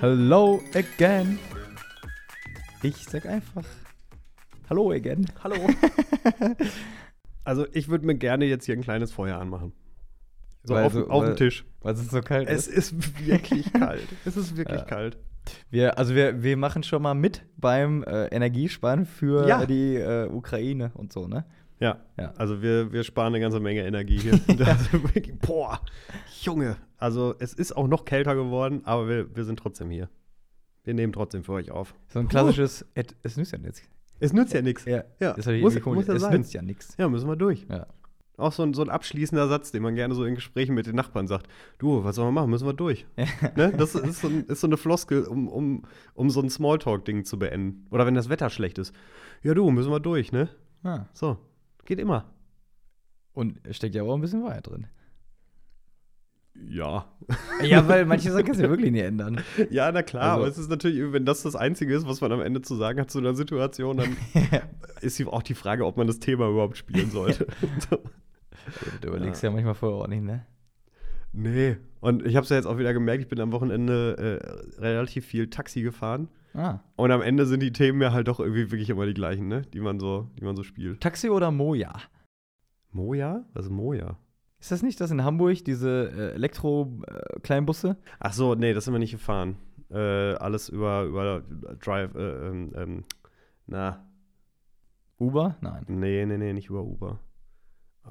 Hello again. Ich sag einfach Hallo again. Hallo. also, ich würde mir gerne jetzt hier ein kleines Feuer anmachen. So Weil auf, so- auf dem Tisch. Weil es so kalt Es ist. ist wirklich kalt. Es ist wirklich Ja. kalt. Wir, also wir, wir machen schon mal mit beim äh, Energiesparen für Ja. die äh, Ukraine und so, ne? Ja. Ja. Also wir, wir sparen eine ganze Menge Energie hier. Wirklich, boah, Junge. Also es ist auch noch kälter geworden, aber wir, wir sind trotzdem hier. Wir nehmen trotzdem für euch auf. So ein klassisches, es nützt ja nichts. Es nützt ja nichts. Ja, Ja, das muss- komisch. muss ja es sein. nützt ja nichts. Ja, müssen wir durch. Ja. Auch so ein, so ein abschließender Satz, den man gerne so in Gesprächen mit den Nachbarn sagt. Du, was sollen wir machen? Müssen wir durch. ne? Das ist so, ein, ist so eine Floskel, um, um, um so ein Smalltalk-Ding zu beenden. Oder wenn das Wetter schlecht ist. Ja, du, müssen wir durch, ne? Ah. So, geht immer. Und steckt ja auch ein bisschen Wahrheit drin. Ja. Ja, weil manche Sachen kannst du ja wirklich nicht ändern. Ja, na klar, Also- aber es ist natürlich, wenn das das Einzige ist, was man am Ende zu sagen hat zu einer Situation, dann ist auch die Frage, ob man das Thema überhaupt spielen sollte. so. Du überlegst ja. manchmal vorher auch nicht, ne? Nee. Und ich habe es ja jetzt auch wieder gemerkt, ich bin am Wochenende äh, relativ viel Taxi gefahren. Ah. Und am Ende sind die Themen ja halt doch irgendwie wirklich immer die gleichen, ne? Die man so, die man so spielt. Taxi oder Moja? Moja? Was ist Moja? Ist das nicht das in Hamburg, diese äh, Elektro-Kleinbusse? Ach so, nee, das sind wir nicht gefahren. Äh, alles über, über Drive, äh, ähm, ähm, na, Uber? Nein. nee, nee, nee, nicht über Uber.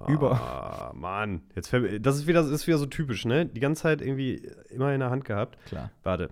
Über. Ah, Mann. Jetzt das ist wieder, das ist wieder so typisch, ne? Die ganze Zeit irgendwie immer in der Hand gehabt. Klar. Warte.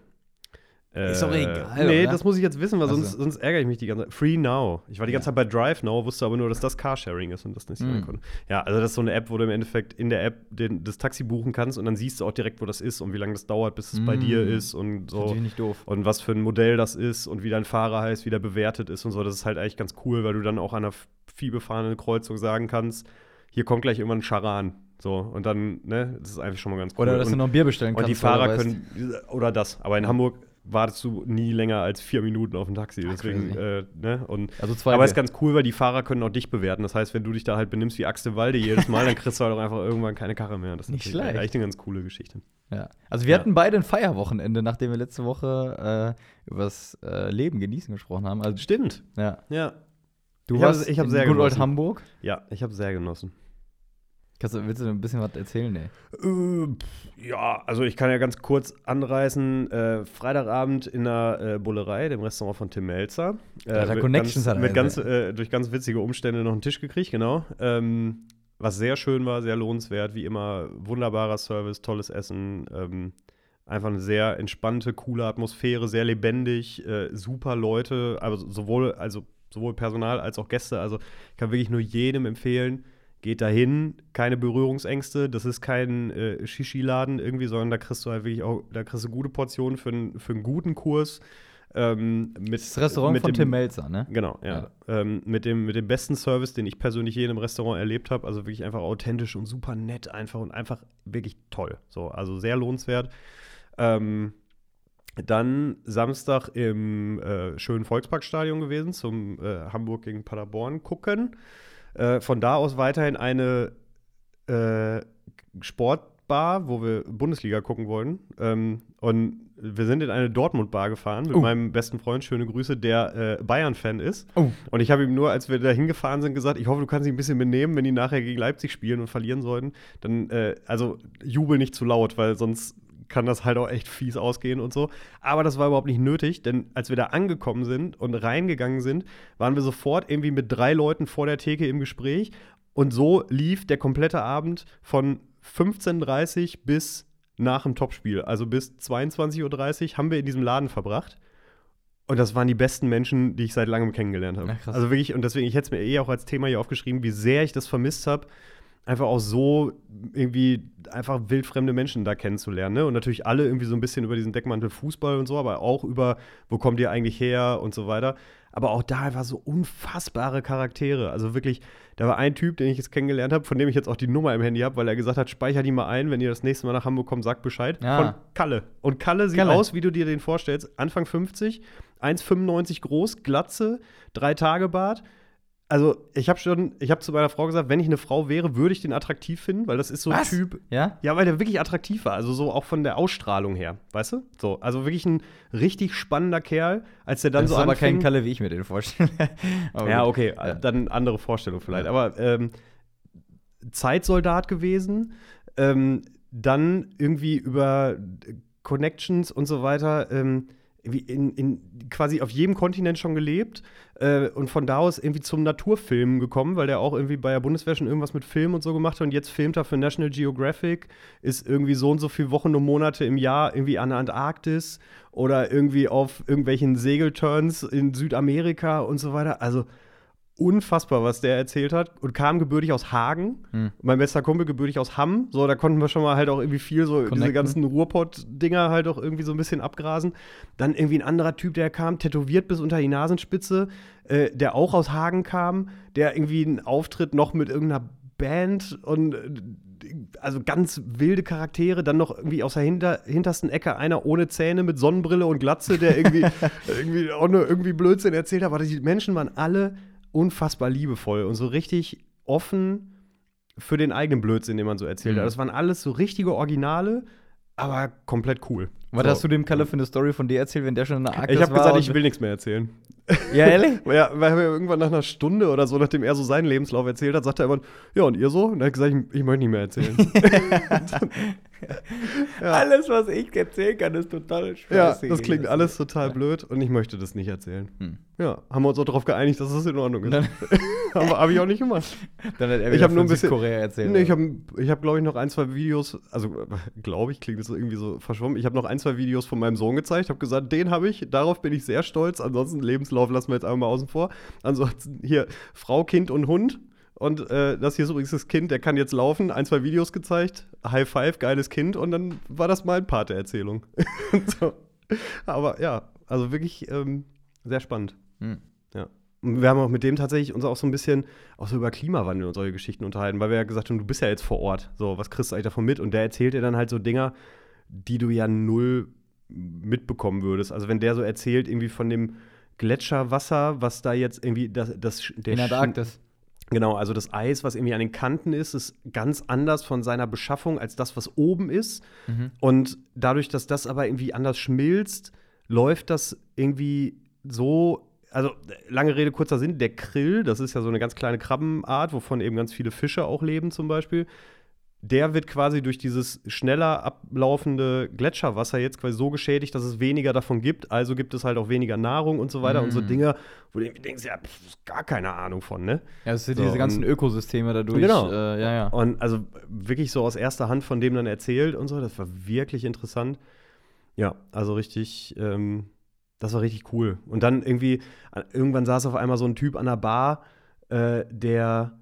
Ist doch egal, Nee, oder? das muss ich jetzt wissen, weil Also. sonst, sonst ärgere ich mich die ganze Zeit. Free Now. Ich war die ganze. Zeit bei Drive Now, wusste aber nur, dass das Carsharing ist und das nicht Mhm. sein konnte. Ja, also das ist so eine App, wo du im Endeffekt in der App den, das Taxi buchen kannst und dann siehst du auch direkt, wo das ist und wie lange das dauert, bis es bei Mhm. dir ist und so. Natürlich nicht doof. Und was für ein Modell das ist und wie dein Fahrer heißt, wie der bewertet ist und so. Das ist halt eigentlich ganz cool, weil du dann auch an einer vielbefahrenen Kreuzung sagen kannst, hier kommt gleich irgendwann ein Charan. So, und dann, ne, das ist einfach schon mal ganz cool. Oder dass und, du noch ein Bier bestellen und kannst. die Fahrer können, oder das. Aber in Hamburg wartest du nie länger als vier Minuten auf ein Taxi. Deswegen, crazy. äh, ne, und Also zwei aber es ist ganz cool, weil die Fahrer können auch dich bewerten. Das heißt, wenn du dich da halt benimmst wie Axel Walde jedes Mal, dann kriegst du halt auch einfach irgendwann keine Karre mehr. Das ist Nicht schlecht. echt eine ganz coole Geschichte. Ja. Also wir Ja. hatten beide ein Feierwochenende, nachdem wir letzte Woche äh, über das äh, Leben genießen gesprochen haben. Also, Stimmt. ja. Ja. Du Ich hab- warst ich hab in sehr Good Old genossen. Hamburg. Ja, ich habe sehr genossen. Kannst du, willst du ein bisschen was erzählen? Nee. Äh, pff, ja, also ich kann ja ganz kurz anreißen. Äh, Freitagabend in der äh, Bullerei, dem Restaurant von Tim Melzer. Äh, Ja, da Connections ganz, mit ganz, äh, Durch ganz witzige Umstände noch einen Tisch gekriegt, genau. Ähm, was sehr schön war, sehr lohnenswert, wie immer. Wunderbarer Service, tolles Essen. Ähm, einfach eine sehr entspannte, coole Atmosphäre, sehr lebendig, äh, super Leute, also sowohl, also sowohl Personal als auch Gäste. Also ich kann wirklich nur jedem empfehlen, geht dahin, keine Berührungsängste. Das ist kein äh, Shishi-Laden irgendwie, sondern da kriegst du halt wirklich auch, da kriegst du gute Portionen für, einen- für einen guten Kurs. Ähm, mit, Das Restaurant mit von dem, Tim Melzer, ne? Genau, ja. Ähm, mit, dem, mit dem besten Service, den ich persönlich je in einem Restaurant erlebt habe. Also wirklich einfach authentisch und super nett einfach und einfach wirklich toll. So, also sehr lohnenswert. Ähm, dann Samstag im äh, schönen Volksparkstadion gewesen, zum äh, Hamburg gegen Paderborn gucken. Äh, von da aus weiterhin eine äh, Sportbar, wo wir Bundesliga gucken wollten. Ähm, und wir sind in eine Dortmund-Bar gefahren mit Oh. meinem besten Freund, schöne Grüße, der äh, Bayern-Fan ist. Oh. Und ich habe ihm nur, als wir da hingefahren sind, gesagt, ich hoffe, du kannst dich ein bisschen benehmen, wenn die nachher gegen Leipzig spielen und verlieren sollten. Dann, äh, also jubel nicht zu laut, weil sonst kann das halt auch echt fies ausgehen und so. Aber das war überhaupt nicht nötig, denn als wir da angekommen sind und reingegangen sind, waren wir sofort irgendwie mit drei Leuten vor der Theke im Gespräch. Und so lief der komplette Abend von 15.30 Uhr bis nach dem Topspiel, also bis 22.30 Uhr, haben wir in diesem Laden verbracht. Und das waren die besten Menschen, die ich seit langem kennengelernt habe. Ja, also wirklich, und deswegen, ich hätte es mir eh auch als Thema hier aufgeschrieben, wie sehr ich das vermisst habe, einfach auch so irgendwie einfach wildfremde Menschen da kennenzulernen. Ne? Und natürlich alle irgendwie so ein bisschen über diesen Deckmantel Fußball und so, aber auch über, wo kommt ihr eigentlich her und so weiter. aber auch da einfach so unfassbare Charaktere. Also wirklich, da war ein Typ, den ich jetzt kennengelernt habe, von dem ich jetzt auch die Nummer im Handy habe, weil er gesagt hat, speicher die mal ein, wenn ihr das nächste Mal nach Hamburg kommt, sagt Bescheid. Ja. Von Kalle. Und Kalle sieht Kalle. aus, wie du dir den vorstellst, Anfang 50, 1,95 groß, Glatze, drei Tage Bart. Also, ich habe schon, ich habe zu meiner Frau gesagt, wenn ich eine Frau wäre, würde ich den attraktiv finden, weil das ist so ein Was? Typ, Ja? ja, weil der wirklich attraktiv war. Also so auch von der Ausstrahlung her, weißt du? So, also wirklich ein richtig spannender Kerl, als der dann das so ist aber kein anfing- Kalle, wie ich mir den vorstelle. Ja, okay, Ja. dann andere Vorstellung vielleicht. Ja. Aber ähm, Zeitsoldat gewesen, ähm, dann irgendwie über Connections und so weiter ähm, in, in quasi auf jedem Kontinent schon gelebt äh, und von da aus irgendwie zum Naturfilmen gekommen, weil der auch irgendwie bei der Bundeswehr schon irgendwas mit Film und so gemacht hat und jetzt filmt er für National Geographic, ist irgendwie so und so viele Wochen und Monate im Jahr irgendwie an der Antarktis oder irgendwie auf irgendwelchen Segelturns in Südamerika und so weiter. Also unfassbar, was der erzählt hat und kam gebürtig aus Hagen. Hm. Mein bester Kumpel gebürtig aus Hamm. So, da konnten wir schon mal halt auch irgendwie viel so diese Connecten. ganzen Ruhrpott-Dinger halt auch irgendwie so ein bisschen abgrasen. Dann irgendwie ein anderer Typ, der kam, tätowiert bis unter die Nasenspitze, äh, der auch aus Hagen kam, der irgendwie einen Auftritt noch mit irgendeiner Band und äh, also ganz wilde Charaktere, dann noch irgendwie aus der hinter, hintersten Ecke einer ohne Zähne mit Sonnenbrille und Glatze, der irgendwie, irgendwie auch nur irgendwie Blödsinn erzählt hat. Aber die Menschen waren alle unfassbar liebevoll und so richtig offen für den eigenen Blödsinn, den man so erzählt Mhm. hat. Das waren alles so richtige Originale, aber komplett cool. Was so. hast du dem Kalle für eine Story von dir erzählt, wenn der schon in der Arktis Ich habe gesagt, ich will nichts mehr erzählen. Ja, ehrlich? Ja, weil er irgendwann nach einer Stunde oder so, nachdem er so seinen Lebenslauf erzählt hat, sagt er immer, ja, und ihr so? Und er hat gesagt, ich, ich möchte nicht mehr erzählen. Ja. Alles, was ich erzählen kann, ist total ja, scheiße. das klingt alles total Ja. blöd und ich möchte das nicht erzählen. Hm. Ja, haben wir uns auch darauf geeinigt, dass das in Ordnung ist. Aber habe ich auch nicht gemacht. dann hat er Ich wieder hab nur ein bisschen- Südkorea erzählt. Nee, ich habe, ich hab, glaube ich, noch ein, zwei Videos, also glaube ich, klingt das irgendwie so verschwommen. Ich habe noch ein, zwei Videos von meinem Sohn gezeigt, habe gesagt, den habe ich, darauf bin ich sehr stolz. Ansonsten Lebenslauf lassen wir jetzt einmal außen vor. Ansonsten hier Frau, Kind und Hund. Und äh, das hier ist übrigens das Kind, der kann jetzt laufen. Ein, zwei Videos gezeigt. High Five, geiles Kind. Und dann war das mein Part der Erzählung. so. Aber ja, also wirklich ähm, sehr spannend. Hm. Ja. Und wir haben auch mit dem tatsächlich uns auch so ein bisschen auch so über Klimawandel und solche Geschichten unterhalten, weil wir ja gesagt haben, du bist ja jetzt vor Ort. So, was kriegst du eigentlich davon mit? Und der erzählt dir dann halt so Dinger, die du ja null mitbekommen würdest. Also wenn der so erzählt, irgendwie von dem Gletscherwasser, was da jetzt irgendwie das, das der In der Antarktis. Genau, also das Eis, was irgendwie an den Kanten ist, ist ganz anders von seiner Beschaffung als das, was oben ist. Mhm. Und dadurch, dass das aber irgendwie anders schmilzt, läuft das irgendwie so. Also, lange Rede, kurzer Sinn, der Krill, das ist ja so eine ganz kleine Krabbenart, wovon eben ganz viele Fische auch leben, zum Beispiel. Der wird quasi durch dieses schneller ablaufende Gletscherwasser jetzt quasi so geschädigt, dass es weniger davon gibt. Also gibt es halt auch weniger Nahrung und so weiter. Und so Mm. Dinge, wo du irgendwie denkst, ja, pff, gar keine Ahnung von, ne? Ja, es sind So, diese ganzen Ökosysteme dadurch. Genau. Äh, ja, ja. Und also wirklich so aus erster Hand von dem dann erzählt und so, das war wirklich interessant. Ja, also richtig, ähm, das war richtig cool. Und dann irgendwie, äh, irgendwann saß auf einmal so ein Typ an der Bar, äh, der,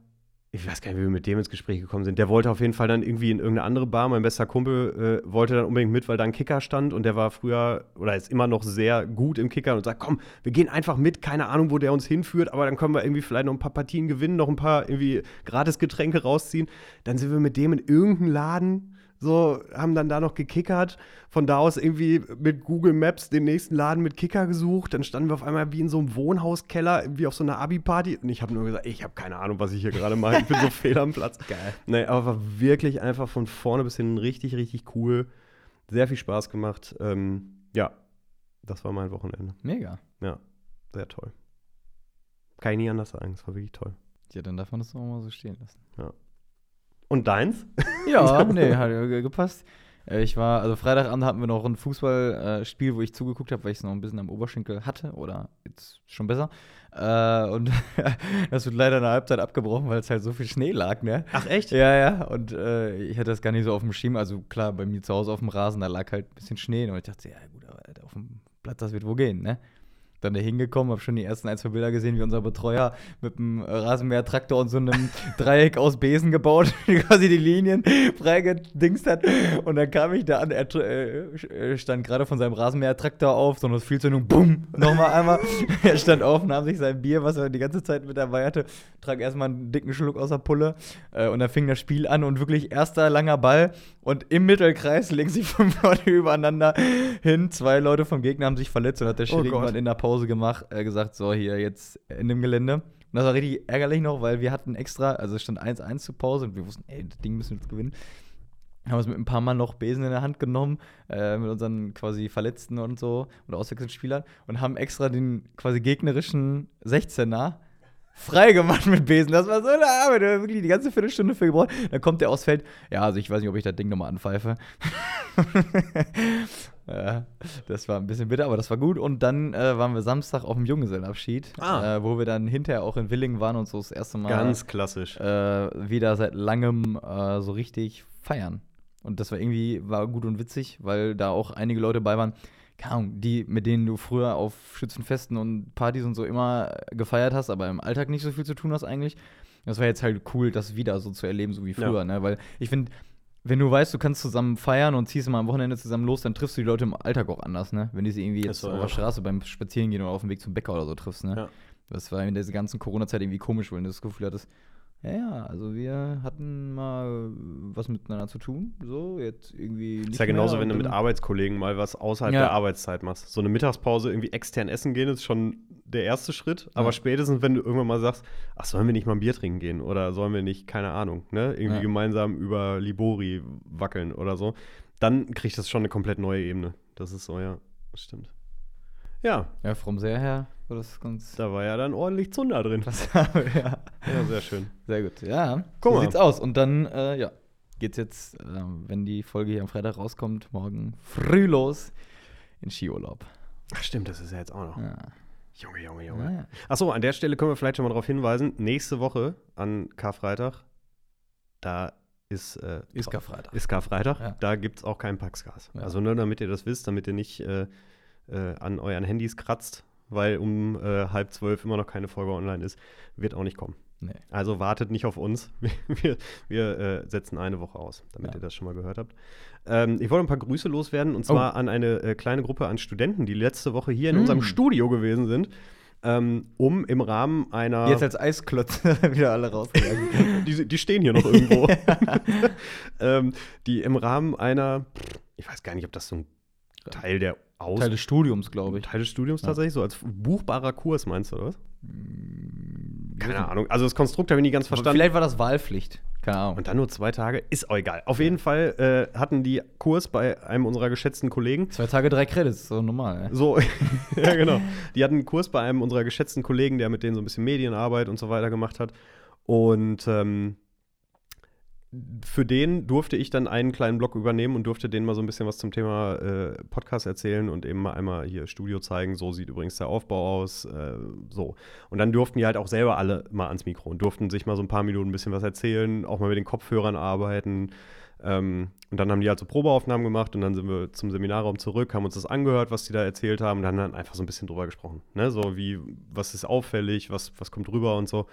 ich weiß gar nicht, wie wir mit dem ins Gespräch gekommen sind. Der wollte auf jeden Fall dann irgendwie in irgendeine andere Bar. Mein bester Kumpel äh, wollte dann unbedingt mit, weil da ein Kicker stand und der war früher oder ist immer noch sehr gut im Kicker und sagt, komm, wir gehen einfach mit, keine Ahnung, wo der uns hinführt, aber dann können wir irgendwie vielleicht noch ein paar Partien gewinnen, noch ein paar irgendwie Gratisgetränke rausziehen. Dann sind wir mit dem in irgendeinen Laden, so, haben dann da noch gekickert. Von da aus irgendwie mit Google Maps den nächsten Laden mit Kicker gesucht. Dann standen wir auf einmal wie in so einem Wohnhauskeller, wie auf so einer Abi-Party. Und ich habe nur gesagt, ich habe keine Ahnung, was ich hier gerade mache. Ich bin so fehl am Platz. Geil. Nee, aber war wirklich einfach von vorne bis hinten richtig, richtig cool. Sehr viel Spaß gemacht. Ähm, ja, das war mein Wochenende. Mega. Ja, sehr toll. Kann ich nie anders sagen. Es war wirklich toll. Ja, dann darf man das auch mal so stehen lassen. Und deins? Ja, nee, hat ja ge- gepasst. Äh, Ich war, also Freitagabend hatten wir noch ein Fußballspiel, wo ich zugeguckt habe, weil ich es noch ein bisschen am Oberschenkel hatte oder jetzt schon besser. Äh, und das wird leider in der Halbzeit abgebrochen, weil es halt so viel Schnee lag, ne? Ach, echt? Ja, ja, und äh, ich hatte das gar nicht so auf dem Schirm. Also klar, bei mir zu Hause auf dem Rasen, da lag halt ein bisschen Schnee und ich dachte, ja gut, aber auf dem Platz, das wird wohl gehen, ne? Dann da hingekommen, habe schon die ersten ein, zwei Bilder gesehen, wie unser Betreuer mit einem Rasenmähertraktor und so einem Dreieck aus Besen gebaut, quasi die Linien freigedingst hat. Und dann kam ich da an, er äh, stand gerade von seinem Rasenmähertraktor auf, so eine Vielzündung, bumm, nochmal einmal. er stand auf, nahm sich sein Bier, was er die ganze Zeit mit dabei hatte, trank erstmal einen dicken Schluck aus der Pulle äh, und dann fing das Spiel an und wirklich erster langer Ball und im Mittelkreis legen sich fünf Leute übereinander hin. Zwei Leute vom Gegner haben sich verletzt und hat der Oh Schiri irgendwann in der Pause gemacht, äh, gesagt, so hier jetzt in dem Gelände. Und das war richtig ärgerlich noch, weil wir hatten extra, also es stand 1-1 zur Pause und wir wussten, ey, das Ding müssen wir jetzt gewinnen. Haben uns mit ein paar Mann noch Besen in der Hand genommen, äh, mit unseren quasi Verletzten und so und Auswechselspielern und haben extra den quasi gegnerischen 16er frei gemacht mit Besen. Das war so eine Arbeit, da haben wir wirklich die ganze Viertelstunde für gebraucht. Dann kommt der aufs Feld. Ja, also ich weiß nicht, ob ich das Ding nochmal anpfeife. Ja, das war ein bisschen bitter, aber das war gut. Und dann äh, waren wir Samstag auf dem Junggesellenabschied, Ah. äh, wo wir dann hinterher auch in Willingen waren und so das erste Mal Ganz klassisch. äh, wieder seit langem äh, so richtig feiern. Und das war irgendwie war gut und witzig, weil da auch einige Leute bei waren, keine Ahnung, die, mit denen du früher auf Schützenfesten und Partys und so immer gefeiert hast, aber im Alltag nicht so viel zu tun hast eigentlich. Das war jetzt halt cool, das wieder so zu erleben, so wie Ja. früher, ne? Weil ich finde, wenn du weißt, du kannst zusammen feiern und ziehst mal am Wochenende zusammen los, dann triffst du die Leute im Alltag auch anders, ne? Wenn du sie irgendwie jetzt so, auf ja. der Straße beim Spazierengehen oder auf dem Weg zum Bäcker oder so triffst, ne? Ja. Das war in dieser ganzen Corona-Zeit irgendwie komisch, weil du das Gefühl hattest, ja, ja, also wir hatten mal was miteinander zu tun, so, jetzt irgendwie nicht Ist ja genauso, mehr wenn du mit Arbeitskollegen mal was außerhalb Ja. der Arbeitszeit machst. So eine Mittagspause irgendwie extern essen gehen ist schon der erste Schritt. Aber Ja. spätestens, wenn du irgendwann mal sagst, ach, sollen wir nicht mal ein Bier trinken gehen? Oder sollen wir nicht, keine Ahnung, ne? Irgendwie Ja. gemeinsam über Libori wackeln oder so, dann kriegt das schon eine komplett neue Ebene. Das ist so, ja, das stimmt. Ja, Ja, vom Sehr her war das ganz. da war ja dann ordentlich Zunder drin. Wir, ja. Ja, sehr schön. Sehr gut. Ja, Guck so mal. sieht's aus. Und dann, äh, ja, geht's jetzt, äh, wenn die Folge hier am Freitag rauskommt, morgen früh los in Skiurlaub. Ach, stimmt, das ist ja jetzt auch noch. Ja. Junge, Junge, Junge. Ja, ja. Achso, an der Stelle können wir vielleicht schon mal darauf hinweisen, nächste Woche an Karfreitag, da ist, äh, Ist Karfreitag. ist Karfreitag, Ja. da gibt es auch kein Paxgas. Ja. Also nur damit ihr das wisst, damit ihr nicht äh, äh, an euren Handys kratzt, weil um äh, halb zwölf immer noch keine Folge online ist, wird auch nicht kommen. Nee. Also wartet nicht auf uns. Wir, wir äh, setzen eine Woche aus, damit Ja. ihr das schon mal gehört habt. Ähm, ich wollte ein paar Grüße loswerden und Oh. zwar an eine äh, kleine Gruppe an Studenten, die letzte Woche hier in Mm. unserem Studio gewesen sind, ähm, um im Rahmen einer. Die jetzt als Eisklötze wieder alle rausgegangen. die, die stehen hier noch irgendwo. ähm, die im Rahmen einer, ich weiß gar nicht, ob das so ein Teil der Aus Teil des Studiums, glaube ich. Teil des Studiums Ja. tatsächlich, so als buchbarer Kurs meinst du, oder was? Hm, Keine Ahnung. Also das Konstrukt habe ich nie ganz Aber verstanden. Vielleicht war das Wahlpflicht. Keine Ahnung. Und dann nur zwei Tage, ist auch egal. Auf jeden Fall äh, hatten die Kurs bei einem unserer geschätzten Kollegen. Zwei Tage, drei Credits, so normal. ey. So, ja genau. Die hatten einen Kurs bei einem unserer geschätzten Kollegen, der mit denen so ein bisschen Medienarbeit und so weiter gemacht hat. Und ähm, für den durfte ich dann einen kleinen Blog übernehmen und durfte denen mal so ein bisschen was zum Thema äh, Podcast erzählen und eben mal einmal hier Studio zeigen. So sieht übrigens der Aufbau aus. Äh, so. Und dann durften die halt auch selber alle mal ans Mikro und durften sich mal so ein paar Minuten ein bisschen was erzählen, auch mal mit den Kopfhörern arbeiten. Ähm, und dann haben die halt so Probeaufnahmen gemacht und dann sind wir zum Seminarraum zurück, haben uns das angehört, was die da erzählt haben und dann, dann einfach so ein bisschen drüber gesprochen. Ne? So wie, was ist auffällig, was, was kommt rüber und so.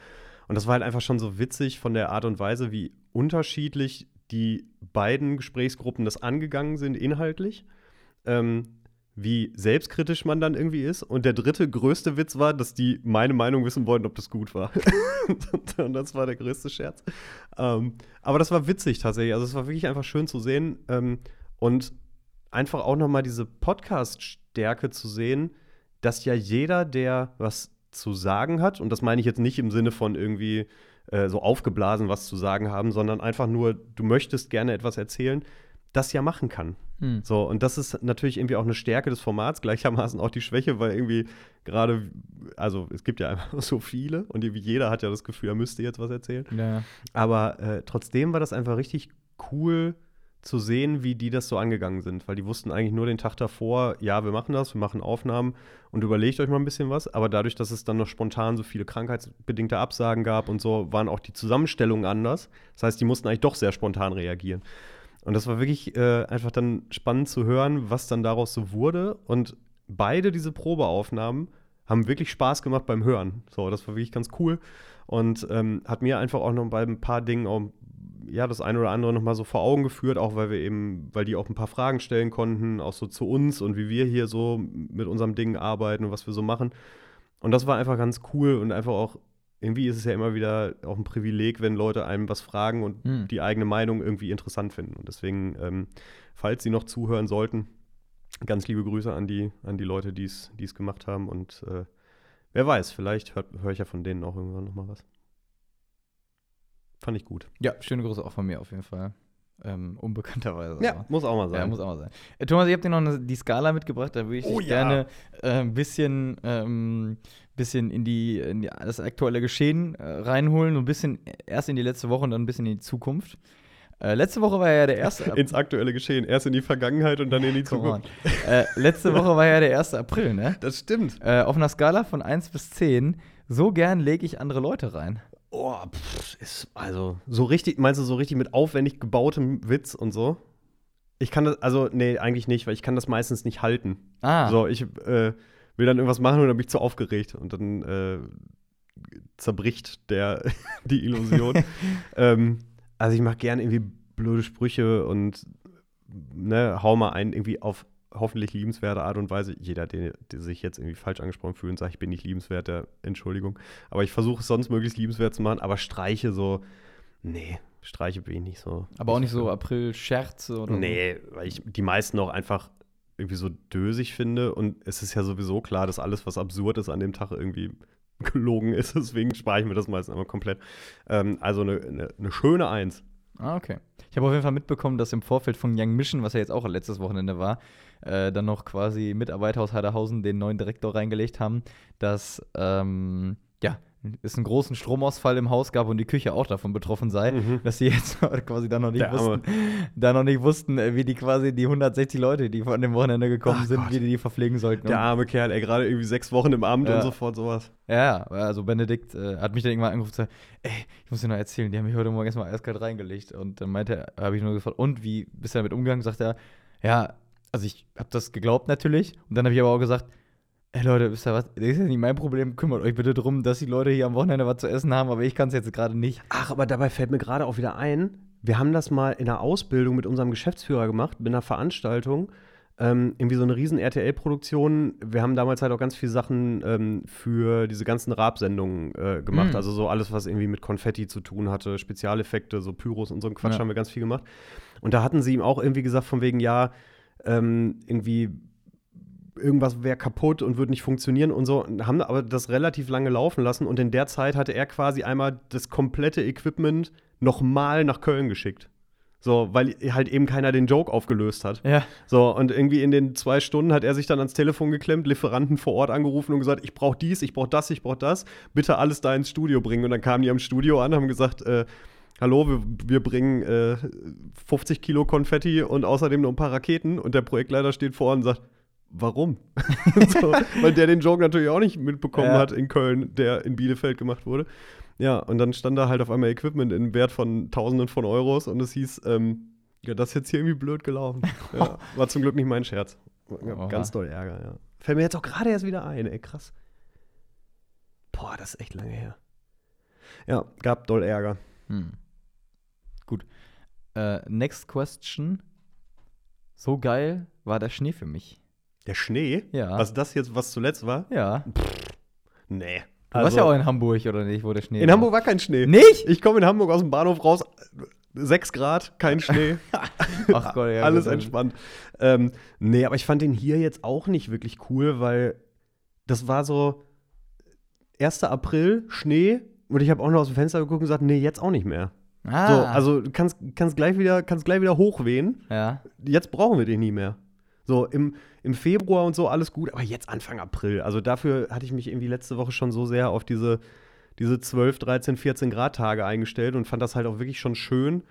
Und das war halt einfach schon so witzig von der Art und Weise, wie unterschiedlich die beiden Gesprächsgruppen das angegangen sind inhaltlich. Ähm, wie selbstkritisch man dann irgendwie ist. Und der dritte größte Witz war, dass die meine Meinung wissen wollten, ob das gut war. und das war der größte Scherz. Ähm, aber das war witzig tatsächlich. Also es war wirklich einfach schön zu sehen. Ähm, und einfach auch noch mal diese Podcast-Stärke zu sehen, dass ja jeder, der was zu sagen hat, und das meine ich jetzt nicht im Sinne von irgendwie äh, so aufgeblasen was zu sagen haben, sondern einfach nur, du möchtest gerne etwas erzählen, das ja machen kann. Hm. So, und das ist natürlich irgendwie auch eine Stärke des Formats, gleichermaßen auch die Schwäche, weil irgendwie gerade, also es gibt ja einfach so viele und irgendwie jeder hat ja das Gefühl, er müsste jetzt was erzählen. Ja. Aber äh, trotzdem war das einfach richtig cool zu sehen, wie die das so angegangen sind, weil die wussten eigentlich nur den Tag davor, ja, wir machen das, wir machen Aufnahmen und überlegt euch mal ein bisschen was. Aber dadurch, dass es dann noch spontan so viele krankheitsbedingte Absagen gab und so, waren auch die Zusammenstellungen anders. Das heißt, die mussten eigentlich doch sehr spontan reagieren. Und das war wirklich äh, einfach dann spannend zu hören, was dann daraus so wurde. Und beide diese Probeaufnahmen haben wirklich Spaß gemacht beim Hören. So, das war wirklich ganz cool und ähm, hat mir einfach auch noch bei ein paar Dingen auch ja, das eine oder andere noch mal so vor Augen geführt, auch weil wir eben, weil die auch ein paar Fragen stellen konnten, auch so zu uns und wie wir hier so mit unserem Ding arbeiten und was wir so machen. Und das war einfach ganz cool und einfach auch, irgendwie ist es ja immer wieder auch ein Privileg, wenn Leute einem was fragen und Hm. die eigene Meinung irgendwie interessant finden. Und deswegen, ähm, falls Sie noch zuhören sollten, ganz liebe Grüße an die, an die Leute, die es gemacht haben. Und äh, wer weiß, vielleicht höre ich ja von denen auch irgendwann noch mal was. Fand ich gut. Ja, schöne Grüße auch von mir auf jeden Fall. Ähm, unbekannterweise. aber- muss auch mal Ja, muss auch mal sein. Äh, Thomas, ich habe dir noch eine, die Skala mitgebracht, da würde ich Oh dich ja. gerne äh, ein bisschen, ähm, bisschen in, die, in die, das aktuelle Geschehen äh, reinholen, ein bisschen erst in die letzte Woche und dann ein bisschen in die Zukunft. Äh, letzte Woche war ja der erste Ins aktuelle Geschehen. Erst in die Vergangenheit und dann in die. Zukunft. äh, letzte Woche war ja der 1. April, ne? Das stimmt. Äh, auf einer Skala von 1 bis 10, so gern lege ich andere Leute rein. Oh, pff, ist also so richtig, meinst du so richtig mit aufwendig gebautem Witz und so? Ich kann das, also, nee, eigentlich nicht, weil ich kann das meistens nicht halten. Ah, So, ich äh, will dann irgendwas machen und dann bin ich zu aufgeregt und dann äh, zerbricht der die Illusion. ähm, also ich mache gern irgendwie blöde Sprüche und ne, hau mal einen irgendwie auf hoffentlich liebenswerte Art und Weise. Jeder, der, der sich jetzt irgendwie falsch angesprochen fühlt und sagt, ich bin nicht liebenswert, der Entschuldigung. Aber ich versuche es sonst möglichst liebenswert zu machen, aber Streiche so, nee, Streiche bin ich nicht so. aber auch nicht so April-Scherze oder Nee, weil ich die meisten auch einfach irgendwie so dösig finde. Und es ist ja sowieso klar, dass alles, was absurd ist, an dem Tag irgendwie gelogen ist. Deswegen spare ich mir das meistens einmal komplett. Ähm, also eine, eine, eine schöne Eins. Ah, okay. Ich habe auf jeden Fall mitbekommen, dass im Vorfeld von Young Mission, was ja jetzt auch letztes Wochenende war, äh, dann noch quasi Mitarbeiter aus Heiderhausen den neuen Direktor reingelegt haben, dass ähm, ja, es einen großen Stromausfall im Haus gab und die Küche auch davon betroffen sei, Mhm. dass sie jetzt quasi da noch nicht Der wussten, da noch nicht wussten, äh, wie die quasi die 160 Leute, die von dem Wochenende gekommen Ach sind, Gott. wie die die verpflegen sollten. Der arme Kerl, ey, gerade irgendwie sechs Wochen im Amt Ja. und sofort sowas. Ja, also Benedikt äh, hat mich dann irgendwann angerufen und gesagt, ey, ich muss dir noch erzählen, die haben mich heute Morgen erstmal eiskalt reingelegt. Und dann meinte er, habe ich nur gefragt, und wie bist du damit umgegangen? Sagt er, ja, also ich habe das geglaubt natürlich. Und dann habe ich aber auch gesagt, ey Leute, wisst ihr was, das ist ja nicht mein Problem, kümmert euch bitte drum, dass die Leute hier am Wochenende was zu essen haben, aber ich kann es jetzt gerade nicht. Ach, aber dabei fällt mir gerade auch wieder ein, wir haben das mal in der Ausbildung mit unserem Geschäftsführer gemacht, mit einer Veranstaltung. Ähm, irgendwie so eine riesen RTL-Produktion. Wir haben damals halt auch ganz viele Sachen ähm, für diese ganzen Raab-Sendungen äh, gemacht. Mm. Also so alles, was irgendwie mit Konfetti zu tun hatte, Spezialeffekte, so Pyros und so ein Quatsch Ja. haben wir ganz viel gemacht. Und da hatten sie ihm auch irgendwie gesagt, von wegen, ja, ähm, irgendwie irgendwas wäre kaputt und würde nicht funktionieren und so, haben aber das relativ lange laufen lassen und in der Zeit hatte er quasi einmal das komplette Equipment nochmal nach Köln geschickt. So, weil halt eben keiner den Joke aufgelöst hat. Ja. So, und irgendwie in den zwei Stunden hat er sich dann ans Telefon geklemmt, Lieferanten vor Ort angerufen und gesagt, ich brauche dies, ich brauche das, ich brauche das, bitte alles da ins Studio bringen. Und dann kamen die am Studio an, haben gesagt, äh, hallo, wir, wir bringen äh, 50 Kilo Konfetti und außerdem noch ein paar Raketen. Und der Projektleiter steht vor und sagt, warum? so, weil der den Joke natürlich auch nicht mitbekommen Ja. hat in Köln, der in Bielefeld gemacht wurde. Ja, und dann stand da halt auf einmal Equipment in Wert von Tausenden von Euros und es hieß, ähm, ja, das ist jetzt hier irgendwie blöd gelaufen. Ja, war zum Glück nicht mein Scherz. Ganz doll Ärger, ja. Fällt mir jetzt auch gerade erst wieder ein, ey, krass. Boah, das ist echt lange her. Ja, gab doll Ärger. Hm. Gut. Äh, next question. So geil war der Schnee für mich. Der Schnee? Ja. Was das jetzt, was zuletzt war? Ja. Nee. Du warst ja auch in Hamburg, oder nicht, wo der Schnee Also in Hamburg war kein Schnee. Nicht? Ich komme in Hamburg aus dem Bahnhof raus, 6 Grad, kein Schnee. Ach Gott, ja. Alles entspannt. Ähm, nee, aber ich fand den hier jetzt auch nicht wirklich cool, weil das war so 1. April, Schnee und ich habe auch noch aus dem Fenster geguckt und gesagt, nee, jetzt auch nicht mehr. Ah. So, also du kannst, kannst, gleich wieder, kannst gleich wieder hochwehen. Ja. Jetzt brauchen wir den nie mehr. So, im, im Februar und so alles gut, aber jetzt Anfang April. Also dafür hatte ich mich irgendwie letzte Woche schon so sehr auf diese, diese 12, 13, 14 Grad Tage eingestellt und fand das halt auch wirklich schon schön.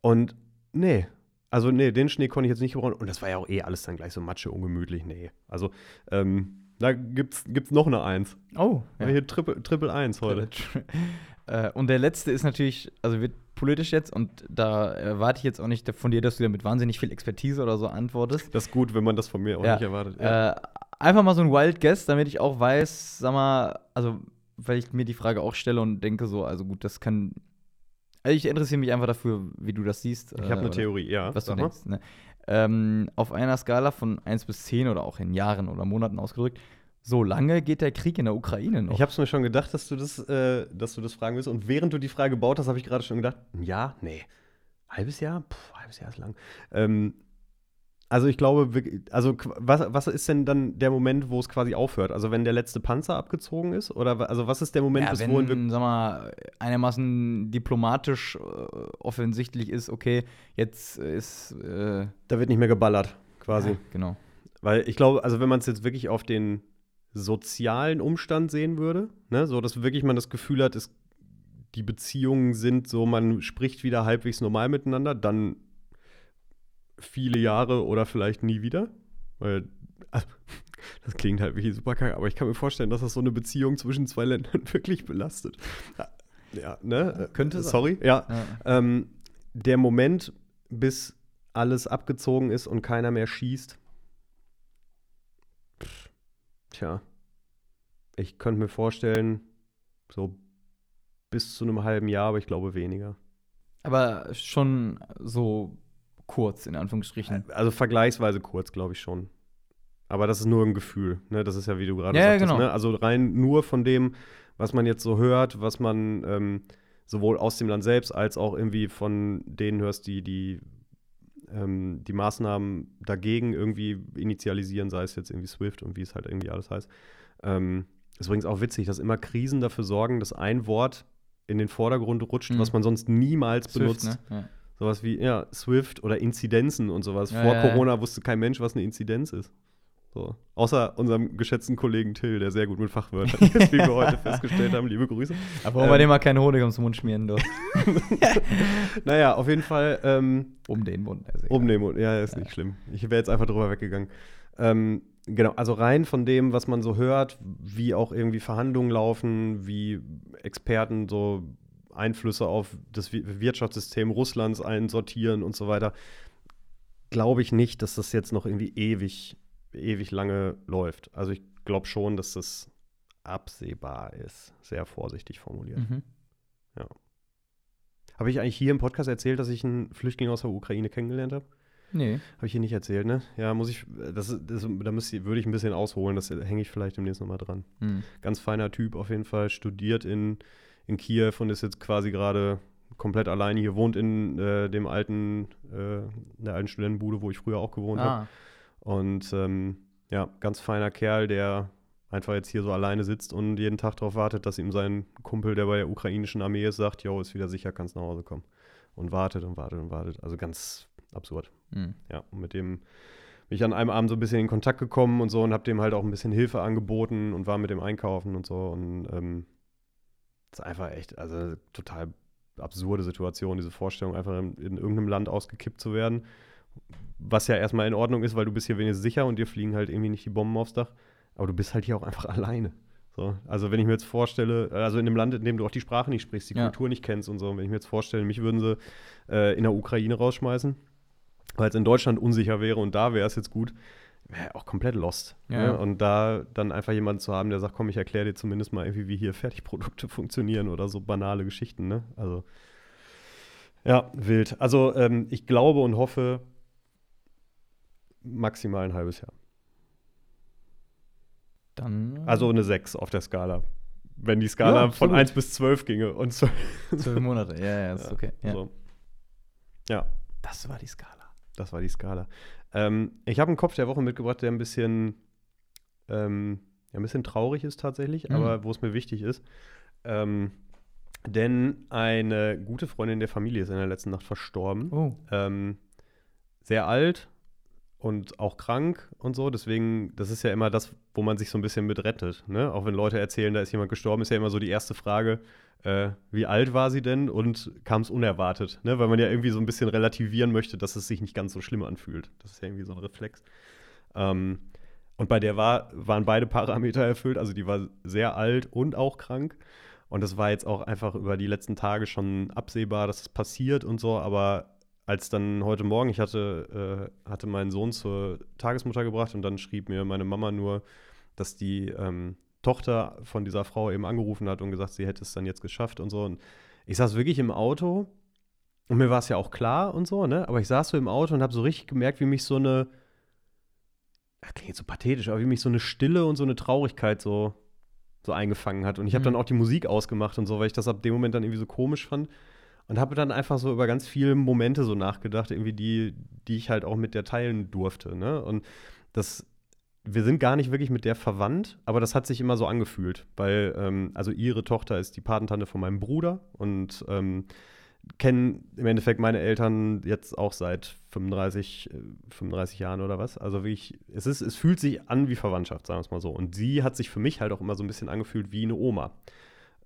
Und nee, also nee, den Schnee konnte ich jetzt nicht gebrauchen. Und das war ja auch eh alles dann gleich so matsche, ungemütlich. Nee, also ähm, da gibt's, gibt's noch eine Eins. Oh. Ja. Hier Triple, Triple Eins heute. äh, und der letzte ist natürlich, also wird politisch jetzt und da erwarte ich jetzt auch nicht von dir, dass du da mit wahnsinnig viel Expertise oder so antwortest. Das ist gut, wenn man das von mir auch Ja. nicht erwartet. Äh, einfach mal so ein Wild Guess, damit ich auch weiß, sag mal, also, weil ich mir die Frage auch stelle und denke so, also gut, das kann. Also ich interessiere mich einfach dafür, wie du das siehst. Ich habe eine Theorie, ja. Was du denkst. Ne? Ähm, auf einer Skala von 1 bis 10 oder auch in Jahren oder Monaten ausgedrückt, so lange geht der Krieg in der Ukraine noch. Ich habe es mir schon gedacht, dass du das, äh, dass du das fragen willst. Und während du die Frage gebaut hast, habe ich gerade schon gedacht, Jahr? Nee. Halbes Jahr? Puh, halbes Jahr ist lang. Ähm, also ich glaube, also was, was ist denn dann der Moment, wo es quasi aufhört? Also wenn der letzte Panzer abgezogen ist? Oder also was ist der Moment, ja, bis wohin wir. wenn, sag mal, einigermaßen diplomatisch äh, offensichtlich ist, okay, jetzt ist, äh, Da wird nicht mehr geballert, quasi. ja, genau. Weil ich glaube, also wenn man es jetzt wirklich auf den sozialen Umstand sehen würde, ne, so dass wirklich man das Gefühl hat, es, die Beziehungen sind so, man spricht wieder halbwegs normal miteinander, dann viele Jahre oder vielleicht nie wieder. Weil, also, das klingt halt wirklich super kacke, aber ich kann mir vorstellen, dass das so eine Beziehung zwischen zwei Ländern wirklich belastet. Ja, ne? Könnte sein. Sorry. Ja, Ja. ähm, der Moment, bis alles abgezogen ist und keiner mehr schießt. Tja, ich könnte mir vorstellen, so bis zu einem halben Jahr, aber ich glaube weniger. Aber schon so kurz, in Anführungsstrichen. Also vergleichsweise kurz, glaube ich schon. Aber das ist nur ein Gefühl, ne? Das ist ja, wie du gerade ja, sagtest, genau. ne? Also rein nur von dem, was man jetzt so hört, was man ähm, sowohl aus dem Land selbst als auch irgendwie von denen hörst, die die, ähm, die Maßnahmen dagegen irgendwie initialisieren, sei es jetzt irgendwie SWIFT und wie es halt irgendwie alles heißt. Ähm, ist übrigens auch witzig, dass immer Krisen dafür sorgen, dass ein Wort in den Vordergrund rutscht, Mhm. was man sonst niemals Swift, benutzt. ne? Ja. Sowas wie, ja, Swift oder Inzidenzen und sowas. Ja, Vor. Corona wusste kein Mensch, was eine Inzidenz ist. So. Außer unserem geschätzten Kollegen Till, der sehr gut mit Fachwörtern ist, wie wir heute festgestellt haben. Liebe Grüße. Aber warum wir Ähm. dem mal keinen Honig ums Mund schmieren dürfen. Naja, auf jeden Fall um um den Mund. Also um den Mund. Ja, ist nicht schlimm. Ich wäre jetzt einfach drüber weggegangen. Ähm, genau, also rein von dem, was man so hört, wie auch irgendwie Verhandlungen laufen, wie Experten so Einflüsse auf das Wir- Wirtschaftssystem Russlands einsortieren und so weiter, glaube ich nicht, dass das jetzt noch irgendwie ewig, ewig lange läuft. Also ich glaube schon, dass das absehbar ist. Sehr vorsichtig formuliert. Mhm. Habe ich eigentlich hier im Podcast erzählt, dass ich einen Flüchtling aus der Ukraine kennengelernt habe? Nee. Habe ich hier nicht erzählt, ne? Ja, muss ich, das, das, da müsste, würde ich ein bisschen ausholen, das hänge ich vielleicht demnächst nochmal dran. Hm. Ganz feiner Typ auf jeden Fall, studiert in, in Kiew und ist jetzt quasi gerade komplett alleine hier, wohnt in äh, dem alten, äh, der alten Studentenbude, wo ich früher auch gewohnt habe. Und ähm, ja, ganz feiner Kerl, der einfach jetzt hier so alleine sitzt und jeden Tag darauf wartet, dass ihm sein Kumpel, der bei der ukrainischen Armee ist, sagt, jo, ist wieder sicher, kannst nach Hause kommen. Und wartet und wartet und wartet. Also ganz absurd. Hm. Ja, und mit dem bin ich an einem Abend so ein bisschen in Kontakt gekommen und so und habe dem halt auch ein bisschen Hilfe angeboten und war mit dem einkaufen und so. Und ähm, das ist einfach echt, also total absurde Situation, diese Vorstellung, einfach in, in irgendeinem Land ausgekippt zu werden. Was ja erstmal in Ordnung ist, weil du bist hier wenigstens sicher und dir fliegen halt irgendwie nicht die Bomben aufs Dach. Aber du bist halt hier auch einfach alleine. So, also wenn ich mir jetzt vorstelle, also in einem Land, in dem du auch die Sprache nicht sprichst, die Ja. Kultur nicht kennst und so, wenn ich mir jetzt vorstelle, mich würden sie äh, in der Ukraine rausschmeißen, weil es in Deutschland unsicher wäre und da wäre es jetzt gut, wäre auch komplett lost. Ja. Ne? Und da dann einfach jemanden zu haben, der sagt, komm, ich erkläre dir zumindest mal irgendwie, wie hier Fertigprodukte funktionieren oder so banale Geschichten, ne? Also ja, wild. Also ähm, ich glaube und hoffe maximal ein halbes Jahr. Dann. Also eine 6 auf der Skala. Wenn die Skala Ja, von absolut. 1 bis 12 ginge und so. zwölf Monate. Ja, ja, ist okay. Ja. So. ja, Das war die Skala. das war die Skala. Ähm, ich habe einen Kopf der Woche mitgebracht, der ein bisschen, ähm, ja, ein bisschen traurig ist tatsächlich, Mhm. aber wo es mir wichtig ist. Ähm, denn eine gute Freundin der Familie ist in der letzten Nacht verstorben. Oh. Ähm, sehr alt und auch krank und so. Deswegen, das ist ja immer das, wo man sich so ein bisschen mit rettet. Ne? Auch wenn Leute erzählen, da ist jemand gestorben, ist ja immer so die erste Frage, äh, wie alt war sie denn und kam es unerwartet? Ne? Weil man ja irgendwie so ein bisschen relativieren möchte, dass es sich nicht ganz so schlimm anfühlt. Das ist ja irgendwie so ein Reflex. Ähm, und bei der war, waren beide Parameter erfüllt. Also die war sehr alt und auch krank. Und das war jetzt auch einfach über die letzten Tage schon absehbar, dass es passiert und so. Aber als dann heute Morgen, ich hatte, äh, hatte meinen Sohn zur Tagesmutter gebracht und dann schrieb mir meine Mama nur, dass die ähm, Tochter von dieser Frau eben angerufen hat und gesagt, sie hätte es dann jetzt geschafft und so. Und ich saß wirklich im Auto und mir war es ja auch klar und so, ne? Aber ich saß so im Auto und habe so richtig gemerkt, wie mich so eine, das klingt jetzt so pathetisch, aber wie mich so eine Stille und so eine Traurigkeit so, so eingefangen hat. Und ich habe Mhm. dann auch die Musik ausgemacht und so, weil ich das ab dem Moment dann irgendwie so komisch fand. Und habe dann einfach so über ganz viele Momente so nachgedacht, irgendwie die, die ich halt auch mit der teilen durfte. Ne? Und das, wir sind gar nicht wirklich mit der verwandt, aber das hat sich immer so angefühlt, weil, ähm, also ihre Tochter ist die Patentante von meinem Bruder und ähm, kennen im Endeffekt meine Eltern jetzt auch seit 35, äh, 35 Jahren oder was. Also wirklich, es, ist, es fühlt sich an wie Verwandtschaft, sagen wir es mal so. Und sie hat sich für mich halt auch immer so ein bisschen angefühlt wie eine Oma.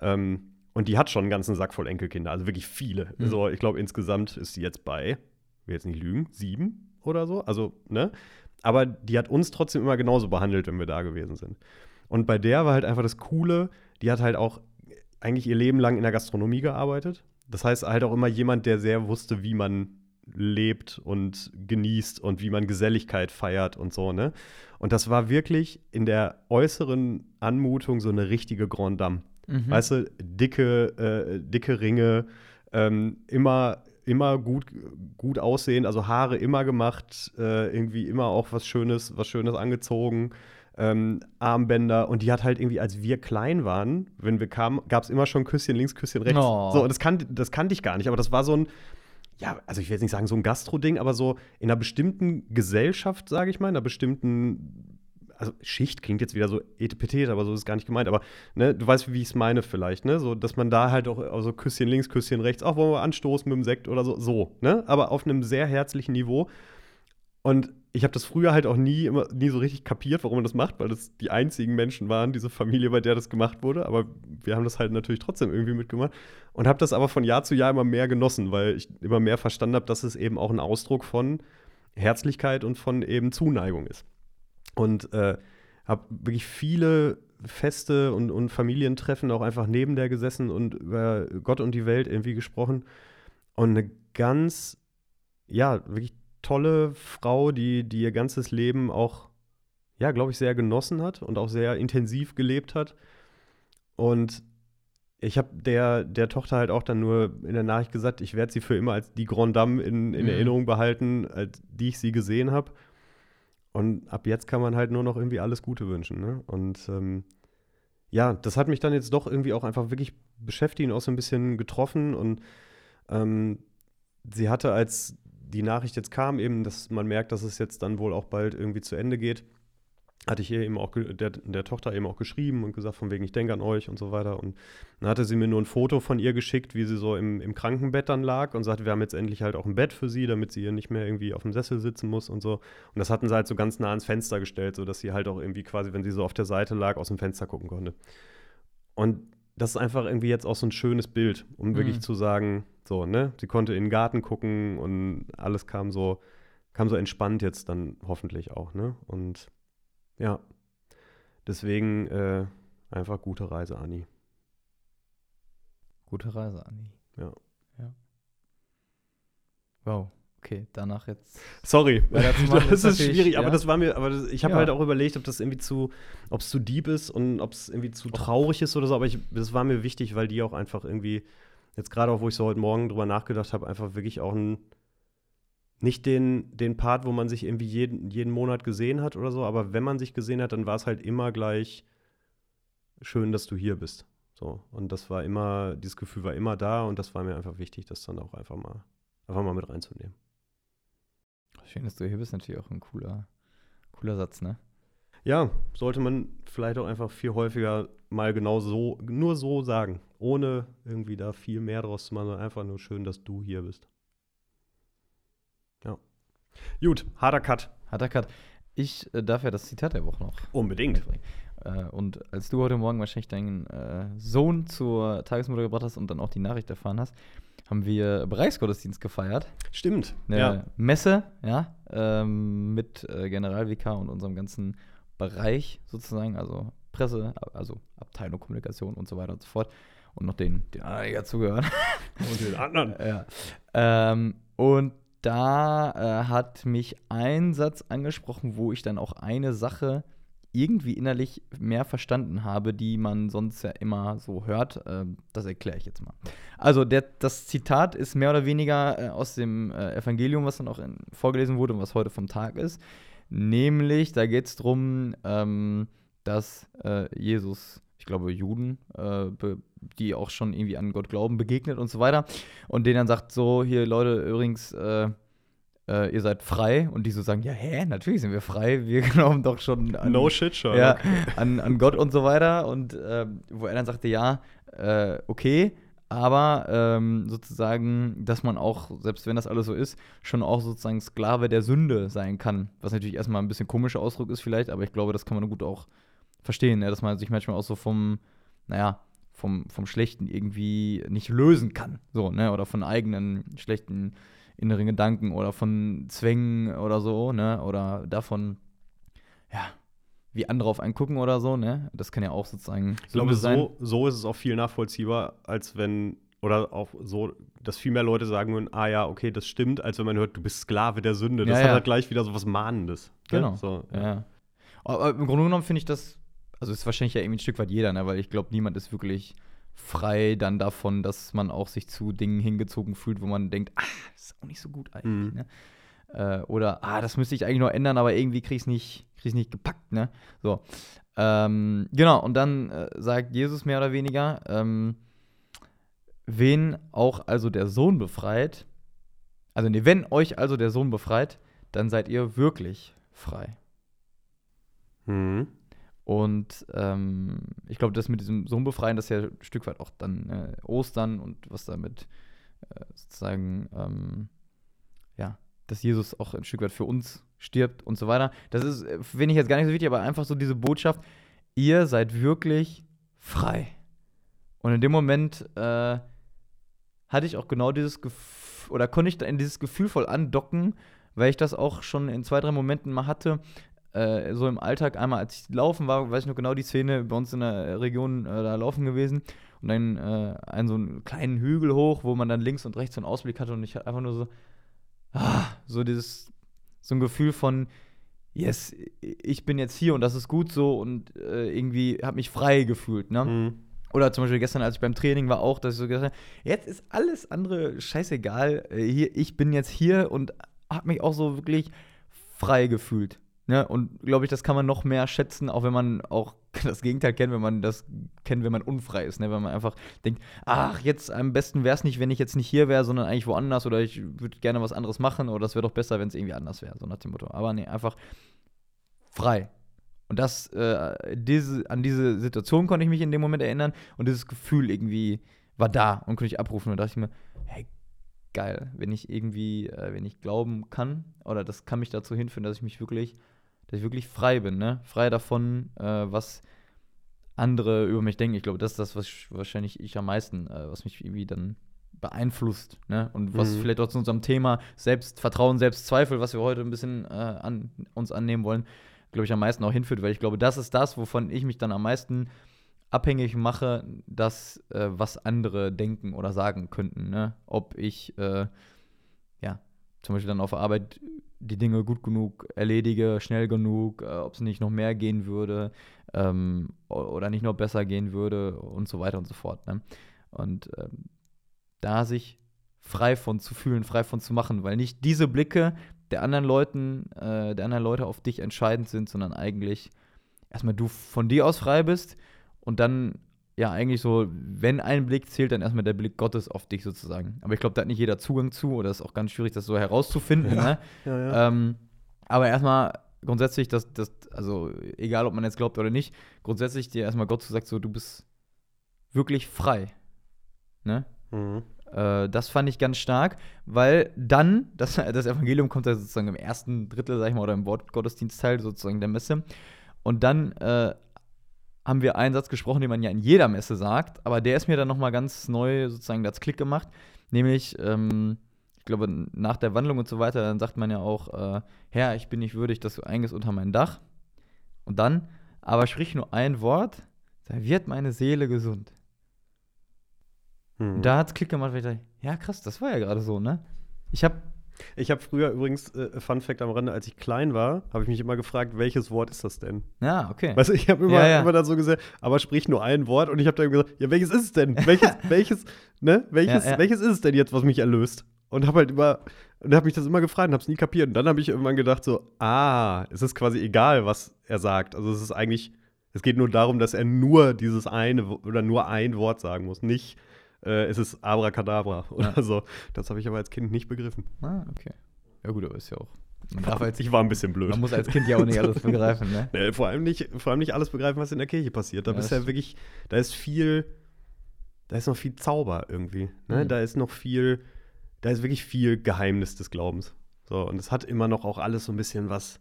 Ähm, und die hat schon einen ganzen Sack voll Enkelkinder, also wirklich viele. Mhm. So, ich glaube, insgesamt ist sie jetzt bei, will jetzt nicht lügen, sieben oder so. Also, ne? Aber die hat uns trotzdem immer genauso behandelt, wenn wir da gewesen sind. Und bei der war halt einfach das Coole, die hat halt auch eigentlich ihr Leben lang in der Gastronomie gearbeitet. Das heißt halt auch immer jemand, der sehr wusste, wie man lebt und genießt und wie man Geselligkeit feiert und so, ne? Und das war wirklich in der äußeren Anmutung so eine richtige Grand Dame. Mhm. Weißt du, dicke, äh, dicke Ringe, ähm, immer, immer gut, gut aussehen, also Haare immer gemacht, äh, irgendwie immer auch was Schönes, was Schönes angezogen, ähm, Armbänder und die hat halt irgendwie, als wir klein waren, wenn wir kamen, gab es immer schon Küsschen links, Küsschen rechts. Oh. So, und das, kan das kannte ich gar nicht, aber das war so ein, ja, also ich will jetzt nicht sagen so ein Gastro-Ding, aber so in einer bestimmten Gesellschaft, sage ich mal, in einer bestimmten also Schicht klingt jetzt wieder so etepetete, aber so ist gar nicht gemeint. Aber ne, du weißt, wie ich es meine vielleicht, ne? So, dass man da halt auch also Küsschen links, Küsschen rechts, auch wollen wir anstoßen mit dem Sekt oder so, so, ne? Aber auf einem sehr herzlichen Niveau. Und ich habe das früher halt auch nie, immer, nie so richtig kapiert, warum man das macht, weil das die einzigen Menschen waren, diese Familie, bei der das gemacht wurde. Aber wir haben das halt natürlich trotzdem irgendwie mitgemacht. Und habe das aber von Jahr zu Jahr immer mehr genossen, weil ich immer mehr verstanden habe, dass es eben auch ein Ausdruck von Herzlichkeit und von eben Zuneigung ist. Und äh, habe wirklich viele Feste und, und Familientreffen auch einfach neben der gesessen und über Gott und die Welt irgendwie gesprochen. Und eine ganz, ja, wirklich tolle Frau, die, die ihr ganzes Leben auch, ja, glaube ich, sehr genossen hat und auch sehr intensiv gelebt hat. Und ich habe der, der Tochter halt auch dann nur in der Nachricht gesagt, ich werde sie für immer als die Grand Dame in, in Mhm. Erinnerung behalten, als die ich sie gesehen habe. Und ab jetzt kann man halt nur noch irgendwie alles Gute wünschen. Ne? Und ähm, ja, das hat mich dann jetzt doch irgendwie auch einfach wirklich beschäftigt und auch so ein bisschen getroffen. Und ähm, sie hatte, als die Nachricht jetzt kam, eben, dass man merkt, dass es jetzt dann wohl auch bald irgendwie zu Ende geht, hatte ich ihr eben auch der, der Tochter eben auch geschrieben und gesagt, von wegen, ich denke an euch und so weiter. Und dann hatte sie mir nur ein Foto von ihr geschickt, wie sie so im, im Krankenbett dann lag und sagte, wir haben jetzt endlich halt auch ein Bett für sie, damit sie hier nicht mehr irgendwie auf dem Sessel sitzen muss und so. Und das hatten sie halt so ganz nah ans Fenster gestellt, sodass sie halt auch irgendwie quasi, wenn sie so auf der Seite lag, aus dem Fenster gucken konnte. Und das ist einfach irgendwie jetzt auch so ein schönes Bild, um wirklich Mhm. zu sagen, so, ne, sie konnte in den Garten gucken und alles kam so, kam so entspannt jetzt dann hoffentlich auch, ne? Und ja, deswegen äh, einfach gute Reise, Anni. Gute Reise, Anni. Ja. ja. Wow, okay, danach jetzt. Sorry, das ist schwierig, ja. aber das war mir, aber das, ich habe Ja. halt auch überlegt, ob das irgendwie zu, ob es zu deep ist und ob es irgendwie zu traurig ist oder so, aber ich, das war mir wichtig, weil die auch einfach irgendwie, jetzt gerade auch, wo ich so heute Morgen drüber nachgedacht habe, einfach wirklich auch ein, nicht den, den Part, wo man sich irgendwie jeden, jeden Monat gesehen hat oder so, aber wenn man sich gesehen hat, dann war es halt immer gleich schön, dass du hier bist. So. Und das war immer, dieses Gefühl war immer da und das war mir einfach wichtig, das dann auch einfach mal, einfach mal mit reinzunehmen. Schön, dass du hier bist, natürlich auch ein cooler, cooler Satz, ne? Ja, sollte man vielleicht auch einfach viel häufiger mal genau so, nur so sagen, ohne irgendwie da viel mehr draus zu machen, sondern einfach nur schön, dass du hier bist. Gut, harter Cut. Hat er Cut. Ich äh, darf ja das Zitat der Woche noch Unbedingt. Äh, und als du heute Morgen wahrscheinlich deinen äh, Sohn zur Tagesmutter gebracht hast und dann auch die Nachricht erfahren hast, haben wir Bereichsgottesdienst gefeiert. Stimmt. Eine ja. Messe, ja, ähm, mit äh, Generalvikar und unserem ganzen Bereich sozusagen, also Presse, also Abteilung Kommunikation und so weiter und so fort. Und noch den, den anderen, die dazugehören. Und den anderen. ja. Ähm, und da äh, hat mich ein Satz angesprochen, wo ich dann auch eine Sache irgendwie innerlich mehr verstanden habe, die man sonst ja immer so hört. Äh, das erkläre ich jetzt mal. Also der, das Zitat ist mehr oder weniger äh, aus dem äh, Evangelium, was dann auch in, vorgelesen wurde und was heute vom Tag ist. Nämlich, da geht es darum, ähm, dass äh, Jesus, ich glaube, Juden, äh, die auch schon irgendwie an Gott glauben, begegnet und so weiter. Und denen dann sagt so, hier Leute, übrigens, äh, äh, ihr seid frei. Und die so sagen, ja, hä, natürlich sind wir frei, wir glauben doch schon an, no shit, Sherlock. Ja, an, an Gott und so weiter. Und äh, wo er dann sagte, ja, äh, okay, aber ähm, sozusagen, dass man auch, selbst wenn das alles so ist, schon auch sozusagen Sklave der Sünde sein kann, was natürlich erstmal ein bisschen komischer Ausdruck ist vielleicht, aber ich glaube, das kann man gut auch verstehen, ja, dass man sich manchmal auch so vom, naja, vom, vom Schlechten irgendwie nicht lösen kann, so, ne, oder von eigenen schlechten inneren Gedanken oder von Zwängen oder so, ne? Oder davon, ja, wie andere auf einen gucken oder so, ne? Das kann ja auch sozusagen ich glaube, sein. So, so ist es auch viel nachvollziehbar, als wenn, oder auch so, dass viel mehr Leute sagen würden, ah ja, okay, das stimmt, als wenn man hört, du bist Sklave der Sünde. Das ja, hat halt gleich wieder so was Mahnendes. Ne? Genau. So, ja. ja. Aber im Grunde genommen finde ich das, also ist wahrscheinlich ja irgendwie ein Stück weit jeder, ne? Weil ich glaube, niemand ist wirklich frei dann davon, dass man auch sich zu Dingen hingezogen fühlt, wo man denkt, ah, ist auch nicht so gut eigentlich. Mhm. Ne? Äh, oder, ah, das müsste ich eigentlich noch ändern, aber irgendwie kriege ich es nicht, nicht gepackt. Ne? So. Ähm, genau, und dann äh, sagt Jesus mehr oder weniger, ähm, wen auch also der Sohn befreit, also nee, wenn euch also der Sohn befreit, dann seid ihr wirklich frei. Mhm. Und ähm, ich glaube, das mit diesem Sohn befreien, das ist ja ein Stück weit auch dann äh, Ostern und was damit äh, sozusagen, ähm, ja, dass Jesus auch ein Stück weit für uns stirbt und so weiter. Das ist, äh, finde ich jetzt gar nicht so wichtig, aber einfach so diese Botschaft, ihr seid wirklich frei. Und in dem Moment äh, hatte ich auch genau dieses Gefühl, oder konnte ich in dieses Gefühl voll andocken, weil ich das auch schon in zwei, drei Momenten mal hatte, äh, so im Alltag einmal, als ich laufen war, weiß ich noch genau die Szene bei uns in der Region äh, da laufen gewesen und dann äh, einen so einen kleinen Hügel hoch, wo man dann links und rechts so einen Ausblick hatte und ich hatte einfach nur so, ah, so dieses, so ein Gefühl von, yes, ich bin jetzt hier und das ist gut so und äh, irgendwie habe mich frei gefühlt, ne? Mhm. Oder zum Beispiel gestern, als ich beim Training war, auch, dass ich so gesagt habe, jetzt ist alles andere scheißegal. Äh, hier, ich bin jetzt hier und habe mich auch so wirklich frei gefühlt. Ne? Und glaube ich, das kann man noch mehr schätzen, auch wenn man auch das Gegenteil kennt, wenn man das kennt, wenn man unfrei ist. Ne? Wenn man einfach denkt, ach, jetzt am besten wäre es nicht, wenn ich jetzt nicht hier wäre, sondern eigentlich woanders oder ich würde gerne was anderes machen oder das wäre doch besser, wenn es irgendwie anders wäre, so nach dem Motto. Aber nee, einfach frei. Und das, äh, diese, an diese Situation konnte ich mich in dem Moment erinnern und dieses Gefühl irgendwie war da und konnte ich abrufen und dachte ich mir, hey, geil, wenn ich irgendwie, äh, wenn ich glauben kann oder das kann mich dazu hinführen, dass ich mich wirklich dass ich wirklich frei bin, ne? Frei davon, äh, was andere über mich denken. Ich glaube, das ist das, was ich, wahrscheinlich ich am meisten, äh, was mich irgendwie dann beeinflusst, ne? Und was mhm. vielleicht auch zu unserem Thema Selbstvertrauen, Selbstzweifel, was wir heute ein bisschen äh, an, uns annehmen wollen, glaube ich, am meisten auch hinführt, weil ich glaube, das ist das, wovon ich mich dann am meisten abhängig mache, das, äh, was andere denken oder sagen könnten, ne? Ob ich, äh, ja, zum Beispiel dann auf Arbeit die Dinge gut genug erledige, schnell genug, äh, ob es nicht noch mehr gehen würde ähm, oder nicht noch besser gehen würde und so weiter und so fort. Ne? Und ähm, da sich frei von zu fühlen, frei von zu machen, weil nicht diese Blicke der anderen Leuten, äh, der anderen Leute auf dich entscheidend sind, sondern eigentlich erstmal du von dir aus frei bist und dann ja eigentlich so, wenn ein Blick zählt, dann erstmal der Blick Gottes auf dich sozusagen. Aber ich glaube, da hat nicht jeder Zugang zu oder ist auch ganz schwierig, das so herauszufinden. Ja. Ne? Ja, ja. Ähm, aber erstmal grundsätzlich, dass das, also egal ob man jetzt glaubt oder nicht, grundsätzlich dir erstmal Gott zu sagt, so du bist wirklich frei. Ne? Mhm. Äh, das fand ich ganz stark, weil dann, das, das Evangelium kommt ja sozusagen im ersten Drittel, sag ich mal, oder im Wortgottesdienstteil sozusagen der Messe. Und dann äh, haben wir einen Satz gesprochen, den man ja in jeder Messe sagt, aber der ist mir dann nochmal ganz neu sozusagen das Klick gemacht, nämlich, ähm, ich glaube, nach der Wandlung und so weiter, dann sagt man ja auch, äh, Herr, ich bin nicht würdig, dass du eingehst unter mein Dach. Und dann, aber sprich nur ein Wort, da wird meine Seele gesund. Und da hat es Klick gemacht, weil ich dachte, ja krass, das war ja gerade so, ne? Ich habe Ich habe früher übrigens, äh, Fun Fact am Rande, als ich klein war, habe ich mich immer gefragt, welches Wort ist das denn? Ja, okay. Weißt du, ich habe immer, Ja, ja. immer dann so gesagt, aber sprich nur ein Wort und ich habe dann gesagt, ja, welches ist es denn? Welches, welches, ne? Welches, Ja, welches ist es denn jetzt, was mich erlöst? Und habe halt immer, und habe mich das immer gefragt und habe es nie kapiert. Und dann habe ich irgendwann gedacht so, ah, es ist quasi egal, was er sagt. Also es ist eigentlich, es geht nur darum, dass er nur dieses eine oder nur ein Wort sagen muss, nicht äh, es ist Abracadabra oder Ja. so. Das habe ich aber als Kind nicht begriffen. Ah, okay. Ja, gut, aber ist ja auch. Man, darf als, ich war ein bisschen blöd. man muss als Kind ja auch nicht alles begreifen, ne? Nee, vor, allem nicht, vor allem nicht alles begreifen, was in der Kirche passiert. Da Ja, bist das- ja wirklich, da ist viel, da ist noch viel Zauber irgendwie. Ne? Mhm. Da ist noch viel, da ist wirklich viel Geheimnis des Glaubens. So, und es hat immer noch auch alles so ein bisschen was,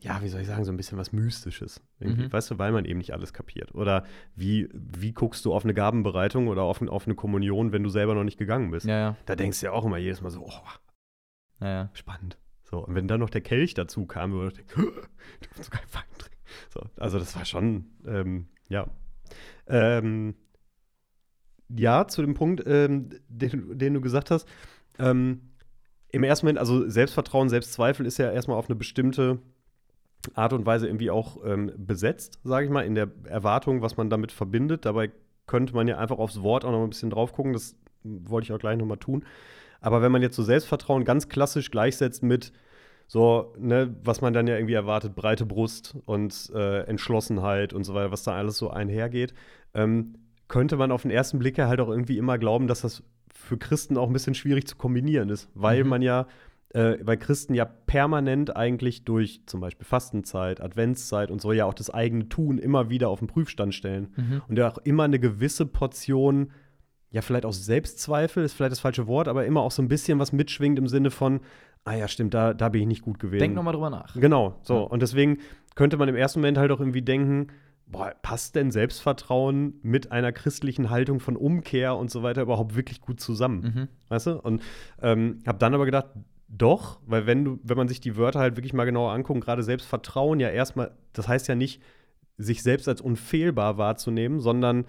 ja, wie soll ich sagen, so ein bisschen was Mystisches. Irgendwie. Mhm. Weißt du, weil man eben nicht alles kapiert. Oder wie, wie guckst du auf eine Gabenbereitung oder auf, auf eine Kommunion, wenn du selber noch nicht gegangen bist? Ja, ja. Da denkst du ja auch immer jedes Mal so, oh, Ja, ja. spannend. So, und wenn dann noch der Kelch dazu kam, würde ich denken, du kannst sogar Wein trinken. So, also das war schon, ähm, ja. Ähm, ja, zu dem Punkt, ähm, den, den du gesagt hast. Ähm, Im ersten Moment, also Selbstvertrauen, Selbstzweifel ist ja erstmal auf eine bestimmte Art und Weise irgendwie auch ähm, besetzt, sage ich mal, in der Erwartung, was man damit verbindet. Dabei könnte man ja einfach aufs Wort auch noch ein bisschen drauf gucken. Das wollte ich auch gleich nochmal tun. Aber wenn man jetzt so Selbstvertrauen ganz klassisch gleichsetzt mit so, ne, was man dann ja irgendwie erwartet, breite Brust und äh, Entschlossenheit und so weiter, was da alles so einhergeht, ähm, könnte man auf den ersten Blick ja halt auch irgendwie immer glauben, dass das für Christen auch ein bisschen schwierig zu kombinieren ist, weil Mhm. man ja, äh, weil Christen ja permanent eigentlich durch zum Beispiel Fastenzeit, Adventszeit und so ja auch das eigene Tun immer wieder auf den Prüfstand stellen Mhm. und ja auch immer eine gewisse Portion, ja, vielleicht auch Selbstzweifel, ist vielleicht das falsche Wort, aber immer auch so ein bisschen was mitschwingt im Sinne von, ah ja, stimmt, da, da bin ich nicht gut gewesen. Denk nochmal drüber nach. Genau, so. Ja. Und deswegen könnte man im ersten Moment halt auch irgendwie denken, boah, passt denn Selbstvertrauen mit einer christlichen Haltung von Umkehr und so weiter überhaupt wirklich gut zusammen? Mhm. Weißt du? Und ähm, habe dann aber gedacht, doch, weil wenn du, wenn man sich die Wörter halt wirklich mal genauer anguckt, gerade Selbstvertrauen ja erstmal, das heißt ja nicht, sich selbst als unfehlbar wahrzunehmen, sondern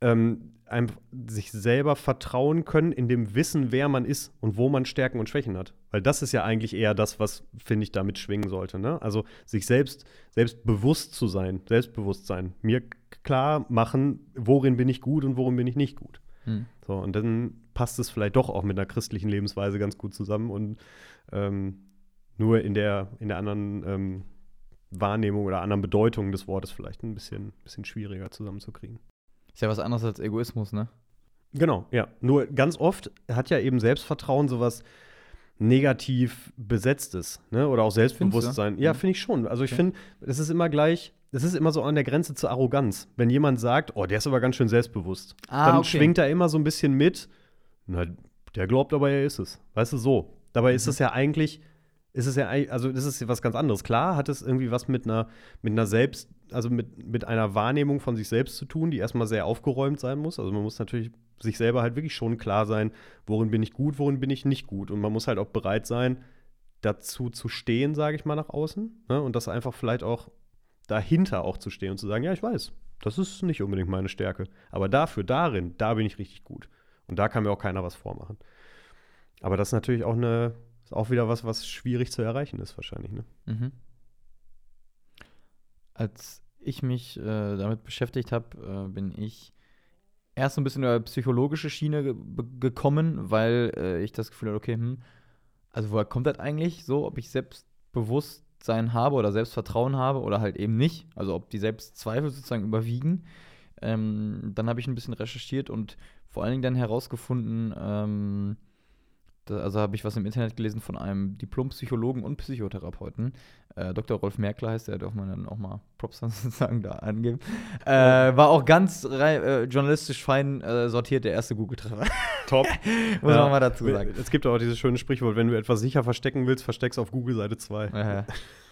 ähm, einfach sich selber vertrauen können in dem Wissen, wer man ist und wo man Stärken und Schwächen hat. Weil das ist ja eigentlich eher das, was, finde ich, damit schwingen sollte. Ne? Also sich selbst, selbst bewusst zu sein, Selbstbewusstsein, mir klar machen, worin bin ich gut und worin bin ich nicht gut. Mhm. So, und dann passt es vielleicht doch auch mit einer christlichen Lebensweise ganz gut zusammen und ähm, nur in der, in der anderen ähm, Wahrnehmung oder anderen Bedeutung des Wortes vielleicht ein bisschen, bisschen schwieriger zusammenzukriegen. Ist ja was anderes als Egoismus, ne? Genau, ja. Nur ganz oft hat ja eben Selbstvertrauen sowas negativ besetztes, ne? Oder auch Selbstbewusstsein. Ja, Mhm. finde ich schon. Also ich Okay. finde, es ist immer gleich, es ist immer so an der Grenze zur Arroganz. Wenn jemand sagt, oh, der ist aber ganz schön selbstbewusst, Ah, dann okay. schwingt da immer so ein bisschen mit, na, der glaubt aber, er ist es. Weißt du, so. Dabei ist Mhm. es ja eigentlich, ist es ja, also das ist ja was ganz anderes. Klar hat es irgendwie was mit einer, mit einer Selbst, also mit, mit einer Wahrnehmung von sich selbst zu tun, die erstmal sehr aufgeräumt sein muss. Also man muss natürlich sich selber halt wirklich schon klar sein, worin bin ich gut, worin bin ich nicht gut. Und man muss halt auch bereit sein, dazu zu stehen, sage ich mal, nach außen. Ne? Und das einfach vielleicht auch dahinter auch zu stehen und zu sagen, ja, ich weiß, das ist nicht unbedingt meine Stärke. Aber dafür, darin, da bin ich richtig gut. Und da kann mir auch keiner was vormachen. Aber das ist natürlich auch eine, ist auch wieder was, was schwierig zu erreichen ist, wahrscheinlich. Ne? Mhm. Als ich mich äh, damit beschäftigt habe, äh, bin ich erst so ein bisschen in eine psychologische Schiene ge gekommen, weil äh, ich das Gefühl hatte, okay, hm, also woher kommt das eigentlich so, ob ich Selbstbewusstsein habe oder Selbstvertrauen habe oder halt eben nicht, also ob die Selbstzweifel sozusagen überwiegen. Ähm, dann habe ich ein bisschen recherchiert und vor allen Dingen dann herausgefunden, ähm, da, also habe ich was im Internet gelesen von einem Diplompsychologen und Psychotherapeuten. Äh, Dr. Rolf Merkler heißt der, darf man dann auch mal Props sozusagen da angeben. Äh, war auch ganz äh, journalistisch fein äh, sortiert, der erste Google-Treffer. Top. Muss Ja. man mal dazu sagen. Es gibt auch dieses schöne Sprichwort, wenn du etwas sicher verstecken willst, versteck's auf Google Seite 2. Äh,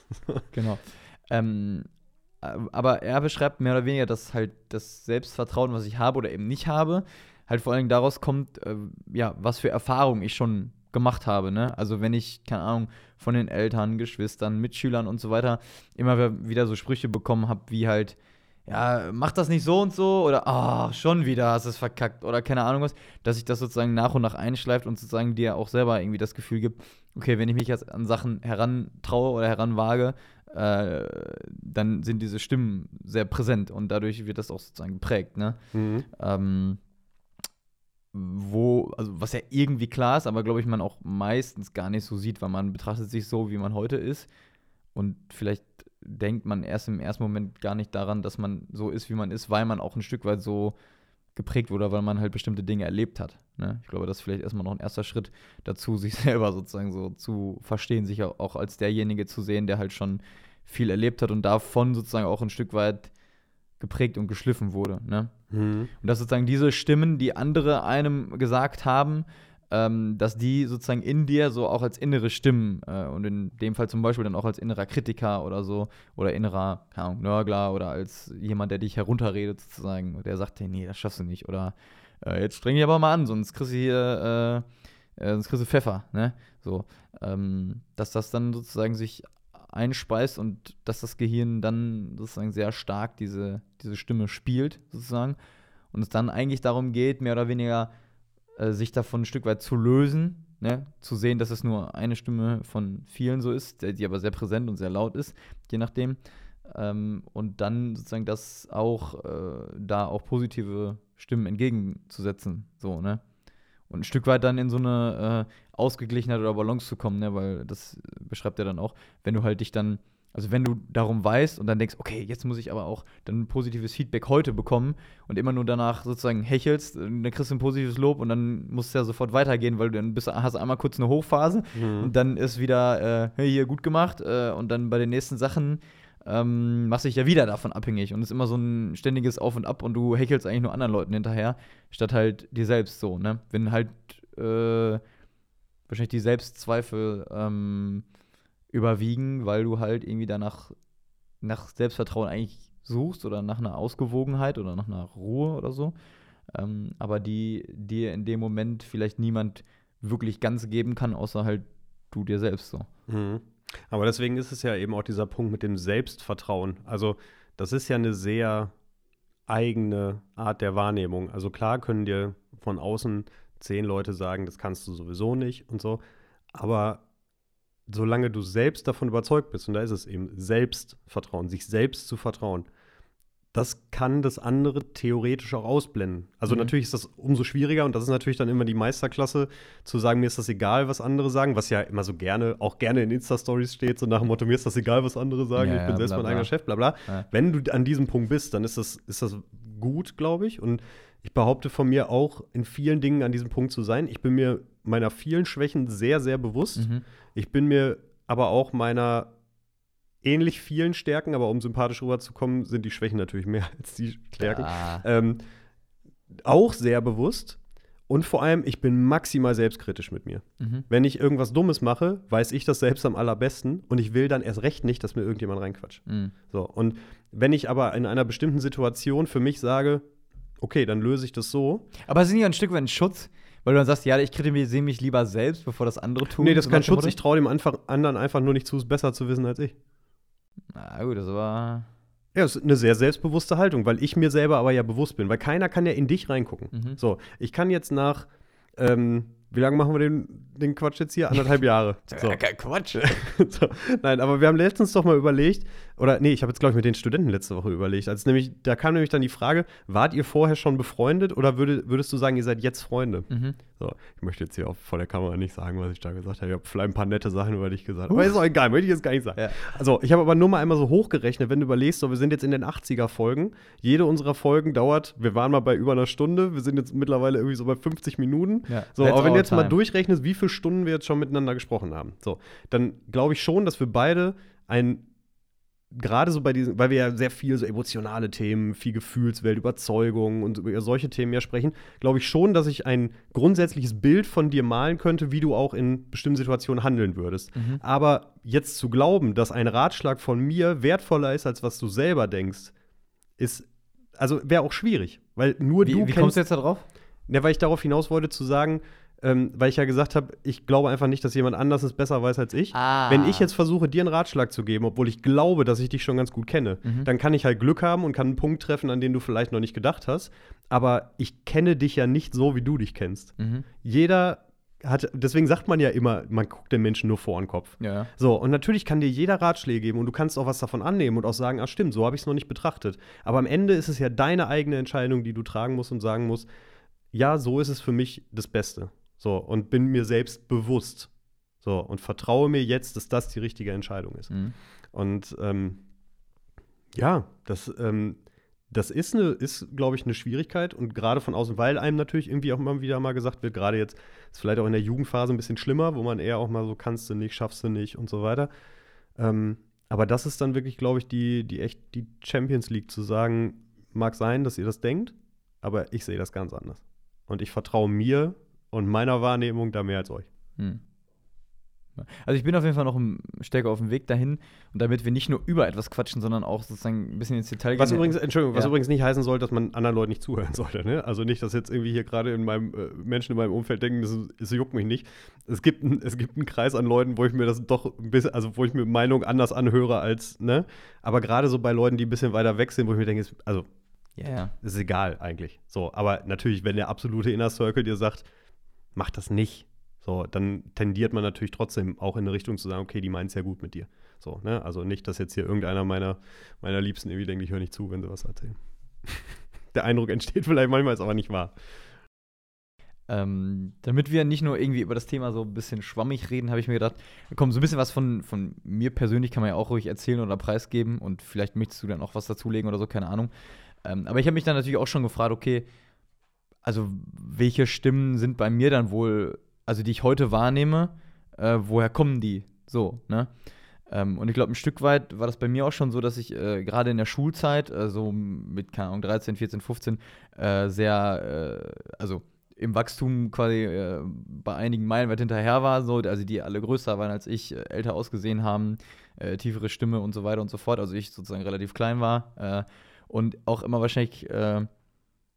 genau. Ähm, äh, aber er beschreibt mehr oder weniger, dass halt das Selbstvertrauen, was ich habe oder eben nicht habe, halt vor allen Dingen daraus kommt, äh, ja, was für Erfahrungen ich schon gemacht habe. Ne? Also wenn ich, keine Ahnung, von den Eltern, Geschwistern, Mitschülern und so weiter immer wieder so Sprüche bekommen habe, wie halt, ja, mach das nicht so und so oder ah, schon wieder hast du es verkackt oder keine Ahnung was, dass sich das sozusagen nach und nach einschleift und sozusagen dir auch selber irgendwie das Gefühl gibt, okay, wenn ich mich jetzt an Sachen herantraue oder heranwage, äh, dann sind diese Stimmen sehr präsent und dadurch wird das auch sozusagen geprägt, ne? Mhm. Ähm, wo, also was ja irgendwie klar ist, aber glaube ich, man auch meistens gar nicht so sieht, weil man betrachtet sich so, wie man heute ist. Und vielleicht denkt man erst im ersten Moment gar nicht daran, dass man so ist, wie man ist, weil man auch ein Stück weit so geprägt wurde, weil man halt bestimmte Dinge erlebt hat. Ne? Ich glaube, das ist vielleicht erstmal noch ein erster Schritt dazu, sich selber sozusagen so zu verstehen, sich auch als derjenige zu sehen, der halt schon viel erlebt hat und davon sozusagen auch ein Stück weit geprägt und geschliffen wurde. Ne? Mhm. Und dass sozusagen diese Stimmen, die andere einem gesagt haben, ähm, dass die sozusagen in dir so auch als innere Stimmen äh, und in dem Fall zum Beispiel dann auch als innerer Kritiker oder so oder innerer, keine Ahnung, Nörgler oder als jemand, der dich herunterredet sozusagen, der sagt, hey, nee, das schaffst du nicht oder äh, jetzt streng dich aber mal an, sonst kriegst du hier, äh, äh sonst kriegst du Pfeffer, ne? So, ähm, dass das dann sozusagen sich einspeist und dass das Gehirn dann sozusagen sehr stark diese, diese Stimme spielt, sozusagen. Und es dann eigentlich darum geht, mehr oder weniger äh, sich davon ein Stück weit zu lösen, ne? zu sehen, dass es nur eine Stimme von vielen so ist, die aber sehr präsent und sehr laut ist, je nachdem. Ähm, und dann sozusagen das auch, äh, da auch positive Stimmen entgegenzusetzen, so, ne? Und ein Stück weit dann in so eine äh, Ausgeglichenheit oder Balance zu kommen, ne? Weil das beschreibt er dann auch, wenn du halt dich dann also wenn du darum weißt und dann denkst, okay, jetzt muss ich aber auch dann positives Feedback heute bekommen und immer nur danach sozusagen hechelst, dann kriegst du ein positives Lob und dann musst du ja sofort weitergehen, weil du dann bist, hast einmal kurz eine Hochphase Mhm. und dann ist wieder, äh, hey, hier gut gemacht äh, und dann bei den nächsten Sachen ähm, machst dich ja wieder davon abhängig und ist immer so ein ständiges Auf und Ab und du hechelst eigentlich nur anderen Leuten hinterher, statt halt dir selbst so, ne? Wenn halt äh, wahrscheinlich die Selbstzweifel ähm, überwiegen, weil du halt irgendwie danach nach Selbstvertrauen eigentlich suchst oder nach einer Ausgewogenheit oder nach einer Ruhe oder so. Ähm, aber die dir in dem Moment vielleicht niemand wirklich ganz geben kann, außer halt du dir selbst so. Mhm. Aber deswegen ist es ja eben auch dieser Punkt mit dem Selbstvertrauen. Also, das ist ja eine sehr eigene Art der Wahrnehmung. Also, klar können dir von außen zehn Leute sagen, das kannst du sowieso nicht und so. Aber solange du selbst davon überzeugt bist, und da ist es eben Selbstvertrauen, sich selbst zu vertrauen, das kann das andere theoretisch auch ausblenden. Also Mhm. natürlich ist das umso schwieriger und das ist natürlich dann immer die Meisterklasse, zu sagen, mir ist das egal, was andere sagen, was ja immer so gerne, auch gerne in Insta-Stories steht, so nach dem Motto, mir ist das egal, was andere sagen, Ja, ich bin ja, selbst bla, mein eigener Chef, bla bla. Ja. Wenn du an diesem Punkt bist, dann ist das, ist das gut, glaube ich. Und ich behaupte von mir auch, in vielen Dingen an diesem Punkt zu sein. Ich bin mir meiner vielen Schwächen sehr, sehr bewusst. Mhm. Ich bin mir aber auch meiner ähnlich vielen Stärken, aber um sympathisch rüberzukommen, sind die Schwächen natürlich mehr als die Stärken. Ja. Ähm, auch sehr bewusst. Und vor allem, ich bin maximal selbstkritisch mit mir. Mhm. Wenn ich irgendwas Dummes mache, weiß ich das selbst am allerbesten und ich will dann erst recht nicht, dass mir irgendjemand reinquatscht. Mhm. So, und wenn ich aber in einer bestimmten Situation für mich sage, okay, dann löse ich das so. Aber sind die ein Stück weit ein Schutz? Weil du dann sagst, ja, ich kritisiere mich lieber selbst, bevor das andere tun. nee, das ist kein Schutz, ich traue dem anderen einfach nur nicht zu, es besser zu wissen als ich. Na gut, das war. Ja, das ist eine sehr selbstbewusste Haltung, weil ich mir selber aber ja bewusst bin, weil keiner kann ja in dich reingucken. Mhm. So, ich kann jetzt nach, ähm, wie lange machen wir den, den Quatsch jetzt hier? Anderthalb Jahre. So. Ja, Quatsch. so. Nein, aber wir haben letztens doch mal überlegt, oder nee, ich habe jetzt, glaube ich, mit den Studenten letzte Woche überlegt. Als nämlich, da kam nämlich dann die Frage, wart ihr vorher schon befreundet oder würde, würdest du sagen, ihr seid jetzt Freunde? Mhm. So, ich möchte jetzt hier auch vor der Kamera nicht sagen, was ich da gesagt habe. Ich habe vielleicht ein paar nette Sachen über dich gesagt. Aber ist auch egal, möchte ich jetzt gar nicht sagen. Ja. Also, ich habe aber nur mal einmal so hochgerechnet, wenn du überlegst, so, wir sind jetzt in den 80er-Folgen. Jede unserer Folgen dauert, wir waren mal bei über einer Stunde, wir sind jetzt mittlerweile irgendwie so bei 50 Minuten. Ja, So, that's aber wenn du jetzt mal time. durchrechnest, wie viele Stunden wir jetzt schon miteinander gesprochen haben, so, dann glaube ich schon, dass wir beide ein gerade so bei diesen, weil wir ja sehr viel so emotionale Themen, viel Gefühlswelt, Überzeugung und über solche Themen ja sprechen, glaube ich schon, dass ich ein grundsätzliches Bild von dir malen könnte, wie du auch in bestimmten Situationen handeln würdest. Mhm. Aber jetzt zu glauben, dass ein Ratschlag von mir wertvoller ist, als was du selber denkst, ist, also wäre auch schwierig, weil nur Wie, du wie kommst du jetzt da drauf? ja, weil ich darauf hinaus wollte zu sagen, ähm, weil ich ja gesagt habe, ich glaube einfach nicht, dass jemand anders es besser weiß als ich. Ah. Wenn ich jetzt versuche, dir einen Ratschlag zu geben, obwohl ich glaube, dass ich dich schon ganz gut kenne, Mhm. dann kann ich halt Glück haben und kann einen Punkt treffen, an den du vielleicht noch nicht gedacht hast. Aber ich kenne dich ja nicht so, wie du dich kennst. Mhm. Jeder hat, deswegen sagt man ja immer, man guckt den Menschen nur vor den Kopf. Ja. So, und natürlich kann dir jeder Ratschläge geben und du kannst auch was davon annehmen und auch sagen, ah stimmt, so habe ich es noch nicht betrachtet. Aber am Ende ist es ja deine eigene Entscheidung, die du tragen musst und sagen musst, ja, so ist es für mich das Beste. So, und bin mir selbst bewusst. So, und vertraue mir jetzt, dass das die richtige Entscheidung ist. Mhm. Und ähm, ja, das, ähm, das ist, eine, ist glaube ich, eine Schwierigkeit und gerade von außen, weil einem natürlich irgendwie auch immer wieder mal gesagt wird, gerade jetzt ist vielleicht auch in der Jugendphase ein bisschen schlimmer, wo man eher auch mal so kannst du nicht, schaffst du nicht und so weiter. Ähm, aber das ist dann wirklich, glaube ich, die, die echt die Champions League zu sagen, mag sein, dass ihr das denkt, aber ich sehe das ganz anders. Und ich vertraue mir und meiner Wahrnehmung da mehr als euch. Hm. Also ich bin auf jeden Fall noch stärker auf dem Weg dahin und damit wir nicht nur über etwas quatschen, sondern auch sozusagen ein bisschen ins Detail Was gehen. übrigens, Entschuldigung, was Ja. übrigens nicht heißen soll, dass man anderen Leuten nicht zuhören sollte. Ne? Also nicht, dass jetzt irgendwie hier gerade in meinem äh, Menschen in meinem Umfeld denken, das, das juckt mich nicht. Es gibt, ein, es gibt einen Kreis an Leuten, wo ich mir das doch ein bisschen, also wo ich mir Meinung anders anhöre als, ne? Aber gerade so bei Leuten, die ein bisschen weiter weg sind, wo ich mir denke, ist, also Ja, ja. ist egal eigentlich. So, aber natürlich, wenn der absolute Inner Circle dir sagt, mach das nicht, so, dann tendiert man natürlich trotzdem auch in eine Richtung zu sagen, okay, die meint es ja gut mit dir. So, ne? Also nicht, dass jetzt hier irgendeiner meiner, meiner Liebsten irgendwie denkt, ich höre nicht zu, wenn sie was erzählen. der Eindruck entsteht vielleicht manchmal, ist aber nicht wahr. Ähm, damit wir nicht nur irgendwie über das Thema so ein bisschen schwammig reden, habe ich mir gedacht, komm, so ein bisschen was von, von mir persönlich kann man ja auch ruhig erzählen oder preisgeben und vielleicht möchtest du dann auch was dazulegen oder so, keine Ahnung. Ähm, aber ich habe mich dann natürlich auch schon gefragt, okay, also welche Stimmen sind bei mir dann wohl, also die ich heute wahrnehme, äh, woher kommen die? So, ne? Ähm, und ich glaube, ein Stück weit war das bei mir auch schon so, dass ich äh, gerade in der Schulzeit, äh, so mit, keine Ahnung, 13, 14, 15, äh, sehr, äh, also im Wachstum quasi äh, bei einigen Meilen weit hinterher war, so, also die alle größer waren als ich, äh, älter ausgesehen haben, äh, tiefere Stimme und so weiter und so fort. Also ich sozusagen relativ klein war äh, und auch immer wahrscheinlich äh,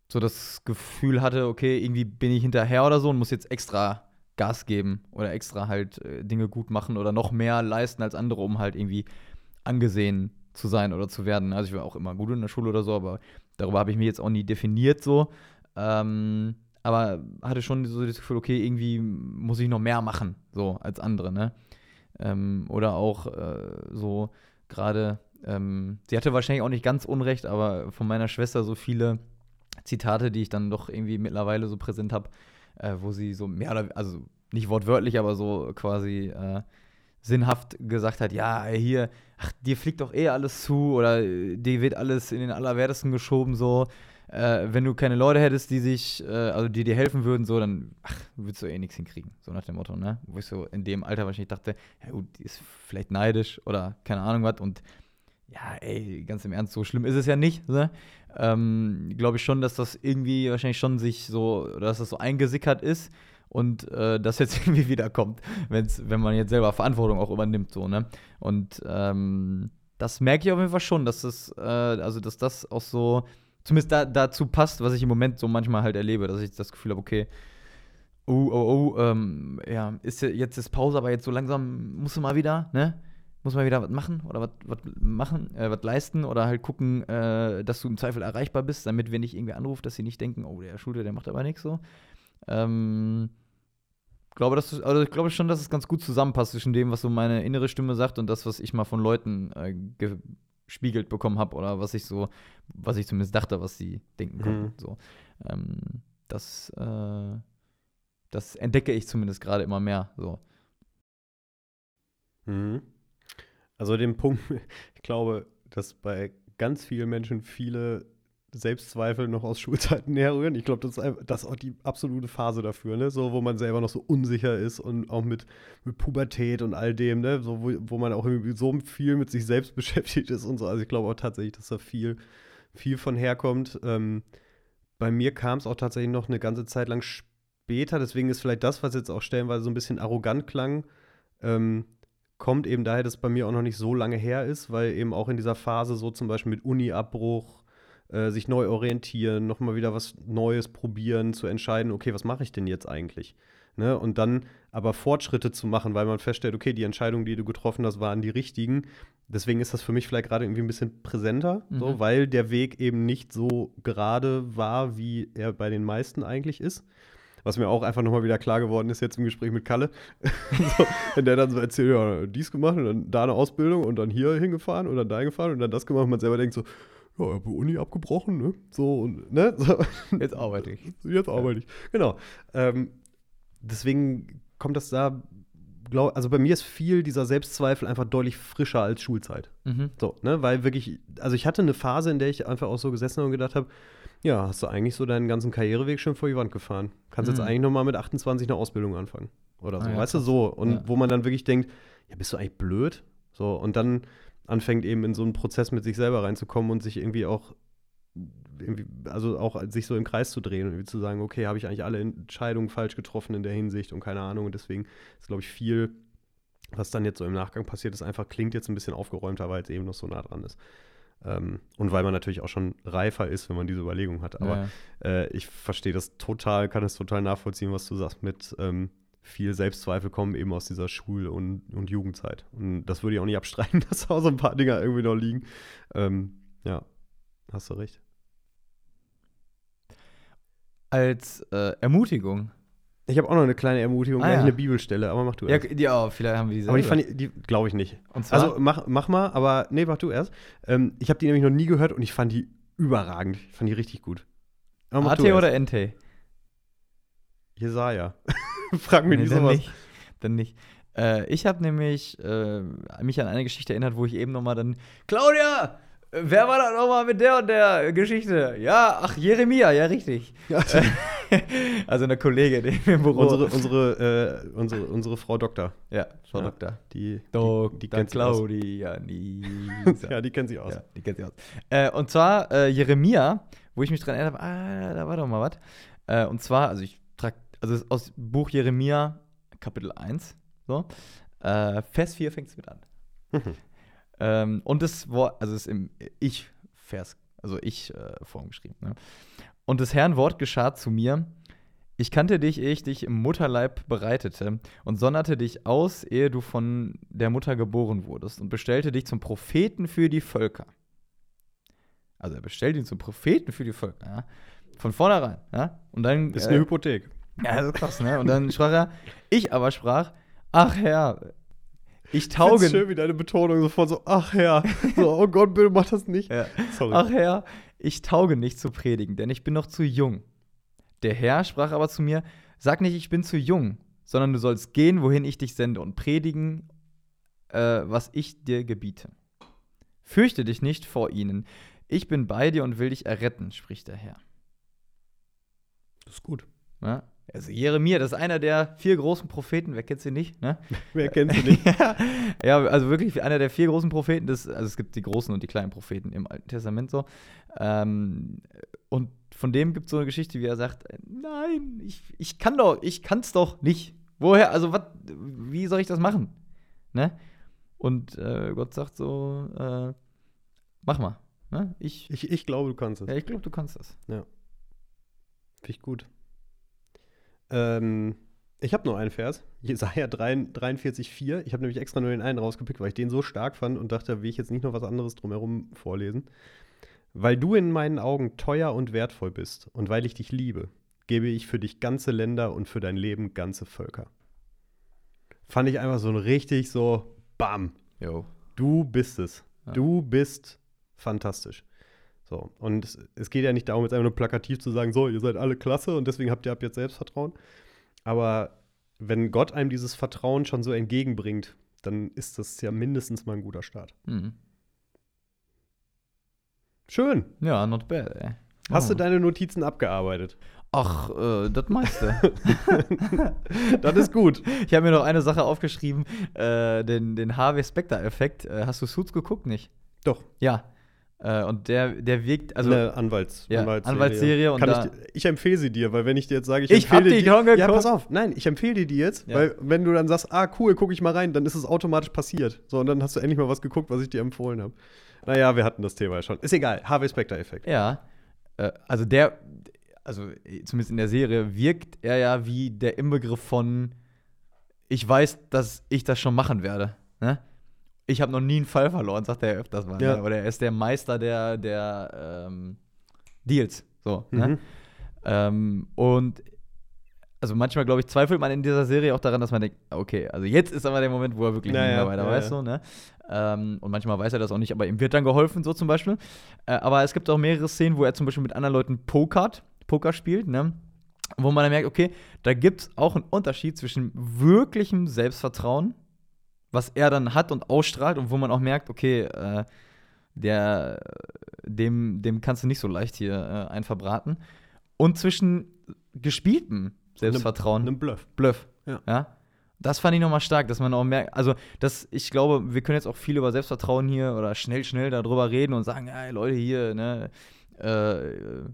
so das Gefühl hatte, okay, irgendwie bin ich hinterher oder so und muss jetzt extra Gas geben oder extra halt äh, Dinge gut machen oder noch mehr leisten als andere, um halt irgendwie angesehen zu sein oder zu werden. Also ich war auch immer gut in der Schule oder so, aber darüber habe ich mich jetzt auch nie definiert so. Ähm, aber hatte schon so das Gefühl, okay, irgendwie muss ich noch mehr machen, so als andere, ne? Ähm, oder auch äh, so gerade, ähm, sie hatte wahrscheinlich auch nicht ganz unrecht, aber von meiner Schwester so viele Zitate, die ich dann doch irgendwie mittlerweile so präsent habe, äh, wo sie so mehr oder also nicht wortwörtlich, aber so quasi äh, sinnhaft gesagt hat, ja, hier, ach, dir fliegt doch eh alles zu oder äh, dir wird alles in den Allerwertesten geschoben, so. Äh, wenn du keine Leute hättest, die sich, äh, also die dir helfen würden, so, dann, ach, würdest du eh nichts hinkriegen. So nach dem Motto, ne? Wo ich so in dem Alter wahrscheinlich dachte, ja gut, die ist vielleicht neidisch oder keine Ahnung was und ja, ey, ganz im Ernst, so schlimm ist es ja nicht, ne? Ähm, Glaube ich schon, dass das irgendwie wahrscheinlich schon sich so, dass das so eingesickert ist und äh, das jetzt irgendwie wiederkommt, wenn's, wenn man jetzt selber Verantwortung auch übernimmt, so, ne? Und ähm, das merke ich auf jeden Fall schon, dass das, äh, also dass das auch so, zumindest da, dazu passt, was ich im Moment so manchmal halt erlebe, dass ich das Gefühl habe, okay, oh, oh, oh, ähm, ja, ist jetzt ist Pause, aber jetzt so langsam musst du mal wieder, ne? Muss mal wieder was machen oder was was machen, äh, was leisten oder halt gucken, äh, dass du im Zweifel erreichbar bist, damit wenn dich irgendwie anruft, dass sie nicht denken, oh, der Schulter, der macht aber nichts so. Ähm, glaube, dass du, also ich glaube schon, dass es ganz gut zusammenpasst zwischen dem, was so meine innere Stimme sagt und das, was ich mal von Leuten äh, gespiegelt bekommen habe oder was ich so, was ich zumindest dachte, was sie denken konnten. Mhm. So. Ähm, das, äh, das entdecke ich zumindest gerade immer mehr. So. Mhm. Also den Punkt, ich glaube, dass bei ganz vielen Menschen viele Selbstzweifel noch aus Schulzeiten herrühren. Ich glaube, das ist, das ist auch die absolute Phase dafür, ne? So, wo man selber noch so unsicher ist und auch mit, mit Pubertät und all dem, ne? So, wo, wo man auch irgendwie so viel mit sich selbst beschäftigt ist und so. Also ich glaube auch tatsächlich, dass da viel, viel von herkommt. Ähm, bei mir kam es auch tatsächlich noch eine ganze Zeit lang später, deswegen ist vielleicht das, was jetzt auch stellenweise so ein bisschen arrogant klang, ähm, kommt eben daher, dass es bei mir auch noch nicht so lange her ist, weil eben auch in dieser Phase so zum Beispiel mit Uni-Abbruch, äh, sich neu orientieren, nochmal wieder was Neues probieren, zu entscheiden, okay, was mache ich denn jetzt eigentlich? Ne? Und dann aber Fortschritte zu machen, weil man feststellt, okay, die Entscheidungen, die du getroffen hast, waren die richtigen. Deswegen ist das für mich vielleicht gerade irgendwie ein bisschen präsenter, Mhm. so, weil der Weg eben nicht so gerade war, wie er bei den meisten eigentlich ist. Was mir auch einfach nochmal wieder klar geworden ist jetzt im Gespräch mit Kalle. so, wenn der dann so erzählt, ja, dies gemacht und dann da eine Ausbildung und dann hier hingefahren und dann da hingefahren und dann das gemacht und man selber denkt so, ja, ich habe Uni abgebrochen, ne? So und, ne? So, Jetzt arbeite ich. Jetzt arbeite ich. Genau. Ähm, deswegen kommt das da, glaub, also bei mir ist viel dieser Selbstzweifel einfach deutlich frischer als Schulzeit. Mhm. So, ne, weil wirklich, also ich hatte eine Phase, in der ich einfach auch so gesessen habe und gedacht habe, ja, hast du eigentlich so deinen ganzen Karriereweg schon vor die Wand gefahren. Kannst jetzt Mhm. eigentlich noch mal mit 28 eine Ausbildung anfangen oder so. Ah ja, weißt du, so. Und Ja. wo man dann wirklich denkt, ja, bist du eigentlich blöd? So, und dann anfängt eben in so einen Prozess mit sich selber reinzukommen und sich irgendwie auch also auch sich so im Kreis zu drehen und irgendwie zu sagen, okay, habe ich eigentlich alle Entscheidungen falsch getroffen in der Hinsicht und keine Ahnung. Und deswegen ist, glaube ich, viel, was dann jetzt so im Nachgang passiert ist, einfach klingt jetzt ein bisschen aufgeräumter, weil es eben noch so nah dran ist. Ähm, und weil man natürlich auch schon reifer ist, wenn man diese Überlegung hat. Aber ja, äh, ich verstehe das total, kann es total nachvollziehen, was du sagst mit ähm, viel Selbstzweifel kommen eben aus dieser Schul- und, und Jugendzeit. Und das würde ich auch nicht abstreiten, dass da so ein paar Dinger irgendwie noch liegen. Ähm, ja, hast du recht. Als äh, Ermutigung. Ich habe auch noch eine kleine Ermutigung, Ah, ja. eine Bibelstelle, aber mach du Ja, erst. ja, vielleicht haben wir die aber die selber. fand ich, die glaube ich nicht. Also mach, mach mal, aber nee, mach du erst. Ähm, ich habe die nämlich noch nie gehört und ich fand die überragend. Ich fand die richtig gut. AT oder. NT? Jesaja. Frag mich Nee, nicht dann sowas. nicht. Dann nicht. Äh, ich habe nämlich äh, mich an eine Geschichte erinnert, wo ich eben noch mal dann Claudia, wer war da noch mal mit der und der Geschichte? Ja, ach Jeremia, ja richtig. Ja, also eine Kollegin im Büro. unsere, unsere, äh, unsere, unsere Frau Doktor. ja, Frau Ja. Doktor. Die, Dr. die, die kennt. Claudia Nieser. Ja, die kennt sich aus. Ja, die kennt sich aus. Äh, und zwar äh, Jeremia, wo ich mich dran erinnert habe, ah, da war doch mal was. Äh, und zwar, also ich trage, also aus Buch Jeremia, Kapitel 1, so. Äh, Vers 4 fängt es mit an. Mhm. Ähm, und das Wort, also es ist im Ich-Vers, also Ich-Form geschrieben. Ne? Und des Herrn Wort geschah zu mir. Ich kannte dich, ehe ich dich im Mutterleib bereitete und sonderte dich aus, ehe du von der Mutter geboren wurdest und bestellte dich zum Propheten für die Völker. Also er bestellt ihn zum Propheten für die Völker, ja? Von vornherein, ja? Und dann. Ist äh, eine Hypothek. ja, das ist krass, ne? Und dann sprach er, ich aber sprach, ach Herr, ich tauge. schön, wie deine Betonung sofort so, ach ja. So, oh Gott, bitte mach das nicht. Ja. Sorry. Ach Herr, ich tauge nicht zu predigen, denn ich bin noch zu jung. Der Herr sprach aber zu mir: Sag nicht, ich bin zu jung, sondern du sollst gehen, wohin ich dich sende, und predigen, äh, was ich dir gebiete. Fürchte dich nicht vor ihnen. Ich bin bei dir und will dich erretten, spricht der Herr. Das ist gut. Ja? Also Jeremia, das ist einer der vier großen Propheten, wer kennt sie nicht, ne? Wer kennt sie nicht? ja, ja, also wirklich einer der vier großen Propheten. Das, also es gibt die großen und die kleinen Propheten im Alten Testament so. Ähm, und von dem gibt es so eine Geschichte, wie er sagt: Nein, ich, ich kann doch, ich kann's doch nicht. Woher, also wat, wie soll ich das machen? Ne? Und äh, Gott sagt so: äh, Mach mal. Ne? Ich, Ich, ich glaube, du kannst es. ja, ich glaube, du kannst das. Finde ich gut. Ähm, ich habe nur einen Vers. Jesaja 43,4. Ich habe nämlich extra nur den einen rausgepickt, weil ich den so stark fand und dachte, will ich jetzt nicht noch was anderes drumherum vorlesen. Weil du in meinen Augen teuer und wertvoll bist und weil ich dich liebe, gebe ich für dich ganze Länder und für dein Leben ganze Völker. Fand ich einfach so ein richtig so, bam, Jo. Du bist es. Ja. Du bist fantastisch. So, und es, geht ja nicht darum, jetzt einfach nur plakativ zu sagen, so, ihr seid alle klasse und deswegen habt ihr ab jetzt Selbstvertrauen. Aber wenn Gott einem dieses Vertrauen schon so entgegenbringt, dann ist das ja mindestens mal ein guter Start. Mhm. Schön. Ja, not bad, ey. Hast Oh. du deine Notizen abgearbeitet? Ach, äh, das meiste. das ist gut. Ich habe mir noch eine Sache aufgeschrieben, äh, den, den Harvey Specter-Effekt. Äh, hast du Suits geguckt, nicht? Doch. Ja. Äh, und der, der wirkt, also eine Anwalts Ja, Anwaltsserie. Anwaltsserie und Kann da- ich, ich empfehle sie dir, weil wenn ich dir jetzt sage, ich, Ich hab empfehle die dir, schon Ja, geguckt. pass auf. Nein, ich empfehle dir die jetzt, Ja. weil wenn du dann sagst, ah, cool, gucke ich mal rein, dann ist es automatisch passiert. So, und dann hast du endlich mal was geguckt, was ich dir empfohlen habe. Naja, wir hatten das Thema ja schon. Ist egal. Harvey Specter-Effekt. ja. Äh, also der, also äh, zumindest in der Serie, wirkt er ja wie der Inbegriff von, ich weiß, dass ich das schon machen werde. Ne? Ich habe noch nie einen Fall verloren, sagt er öfters mal. Ja. Ne? Oder er ist der Meister der, der ähm, Deals. So, ne? Mhm. Ähm, und also manchmal, glaube ich, zweifelt man in dieser Serie auch daran, dass man denkt, okay, also jetzt ist aber der Moment, wo er wirklich Ja, nicht mehr weiter ja, weiß, so, ne? Ähm, und manchmal weiß er das auch nicht, aber ihm wird dann geholfen, so zum Beispiel. Äh, aber es gibt auch mehrere Szenen, wo er zum Beispiel mit anderen Leuten pokert, Poker spielt, ne? Wo man dann merkt, okay, da gibt es auch einen Unterschied zwischen wirklichem Selbstvertrauen, was er dann hat und ausstrahlt, und wo man auch merkt, okay, äh, der, dem, dem kannst du nicht so leicht hier äh, einen verbraten. Und zwischen gespieltem Selbstvertrauen, Einem Bluff. Bluff. Ja. Das fand ich nochmal stark, dass man auch merkt, also das, ich glaube, wir können jetzt auch viel über Selbstvertrauen hier oder schnell, schnell darüber reden und sagen, ja, Leute, hier, ne, äh,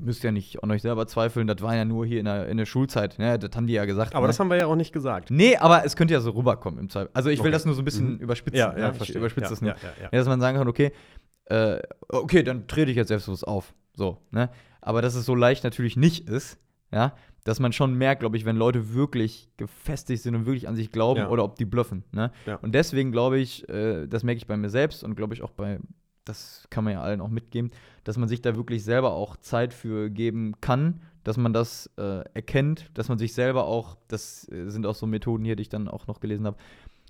müsst ja nicht an euch selber zweifeln, das war ja nur hier in der, in der Schulzeit, ne, das haben die ja gesagt. Aber ne? das haben wir ja auch nicht gesagt. Nee, aber es könnte ja so rüberkommen im Zweifel. Also ich will Okay. das nur so ein bisschen Mhm. überspitzen. Ja, ja, ne? verstehe. Ich überspitze ja, das nur. Ja, ja, ja. Ja, dass man sagen kann, okay, äh, okay, dann trete ich jetzt selbstbewusst auf. So, ne? Aber dass es so leicht natürlich nicht ist, ja, dass man schon merkt, glaube ich, wenn Leute wirklich gefestigt sind und wirklich an sich glauben Ja. oder ob die bluffen, ne? Ja. Und deswegen glaube ich, äh, das merke ich bei mir selbst und glaube ich auch bei, das kann man ja allen auch mitgeben, dass man sich da wirklich selber auch Zeit für geben kann, dass man das äh, erkennt, dass man sich selber auch, das äh, sind auch so Methoden hier, die ich dann auch noch gelesen habe,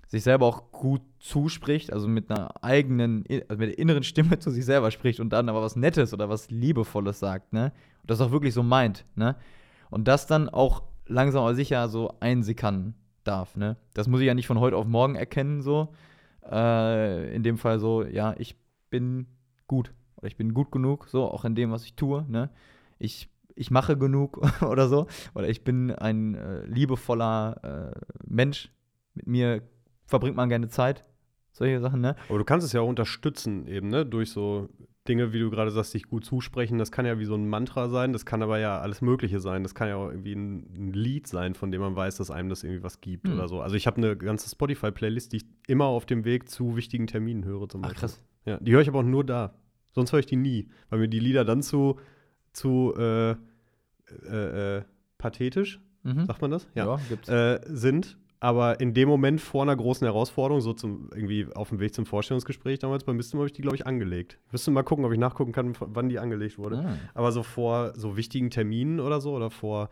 sich selber auch gut zuspricht, also mit einer eigenen, also mit der inneren Stimme zu sich selber spricht und dann aber was Nettes oder was Liebevolles sagt, ne? Und das auch wirklich so meint, ne? Und das dann auch langsam aber sicher so einsickern darf, ne? Das muss ich ja nicht von heute auf morgen erkennen, so. Äh, in dem Fall so, ja, ich bin gut. Oder ich bin gut genug, so, auch in dem, was ich tue, ne? Ich, ich mache genug oder so. Oder ich bin ein äh, liebevoller äh, Mensch. Mit mir verbringt man gerne Zeit. Solche Sachen, ne? Aber du kannst es ja auch unterstützen, eben, ne? Durch so Dinge, wie du gerade sagst, sich gut zusprechen. Das kann ja wie so ein Mantra sein, das kann aber ja alles Mögliche sein. Das kann ja auch irgendwie ein, ein Lied sein, von dem man weiß, dass einem das irgendwie was gibt Hm. oder so. Also ich habe eine ganze Spotify-Playlist, die ich immer auf dem Weg zu wichtigen Terminen höre zum Ach, Beispiel. krass. Ja, die höre ich aber auch nur da. Sonst höre ich die nie, weil mir die Lieder dann zu, zu äh, äh, äh, pathetisch, Mhm. sagt man das? gibt's. äh, sind. Aber in dem Moment vor einer großen Herausforderung, so zum, irgendwie auf dem Weg zum Vorstellungsgespräch damals beim Bistum, habe ich die, glaube ich, angelegt. Ich müsste mal gucken, ob ich nachgucken kann, wann die angelegt wurde. Ah. Aber so vor so wichtigen Terminen oder so oder vor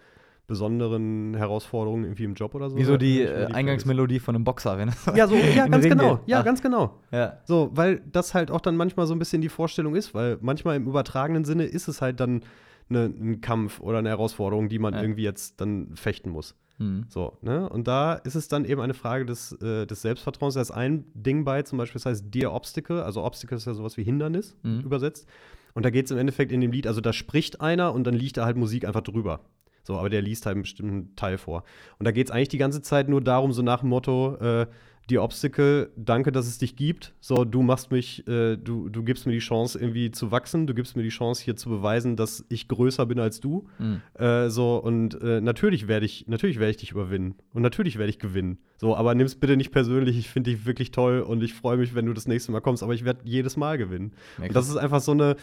besonderen Herausforderungen irgendwie im Job oder so. Wie so die, äh, Eingangsmelodie von einem Boxer, wenn das Ja, so, ja, ganz Ring genau. geht. Ja, Ah. ganz genau. Ja. So, weil das halt auch dann manchmal so ein bisschen die Vorstellung ist, weil manchmal im übertragenen Sinne ist es halt dann ne, ein Kampf oder eine Herausforderung, die man Ja. irgendwie jetzt dann fechten muss. Hm. So, ne? Und da ist es dann eben eine Frage des, äh, des Selbstvertrauens. Da ist ein Ding bei, zum Beispiel, das heißt Dear Obstacle. Also Obstacle ist ja sowas wie Hindernis Mhm. übersetzt. Und da geht es im Endeffekt in dem Lied, also da spricht einer und dann liegt da halt Musik einfach drüber. So, aber der liest halt einen bestimmten Teil vor. Und da geht es eigentlich die ganze Zeit nur darum, so nach dem Motto, äh, die Obstacle, danke, dass es dich gibt. So, du machst mich, äh, du, du gibst mir die Chance, irgendwie zu wachsen. Du gibst mir die Chance, hier zu beweisen, dass ich größer bin als du. Hm. Äh, so, und äh, natürlich werde ich, natürlich werde ich dich überwinden. Und natürlich werde ich gewinnen. So, aber nimm's bitte nicht persönlich. Ich finde dich wirklich toll und ich freue mich, wenn du das nächste Mal kommst, aber ich werde jedes Mal gewinnen. Ja, Und das ist einfach so eine.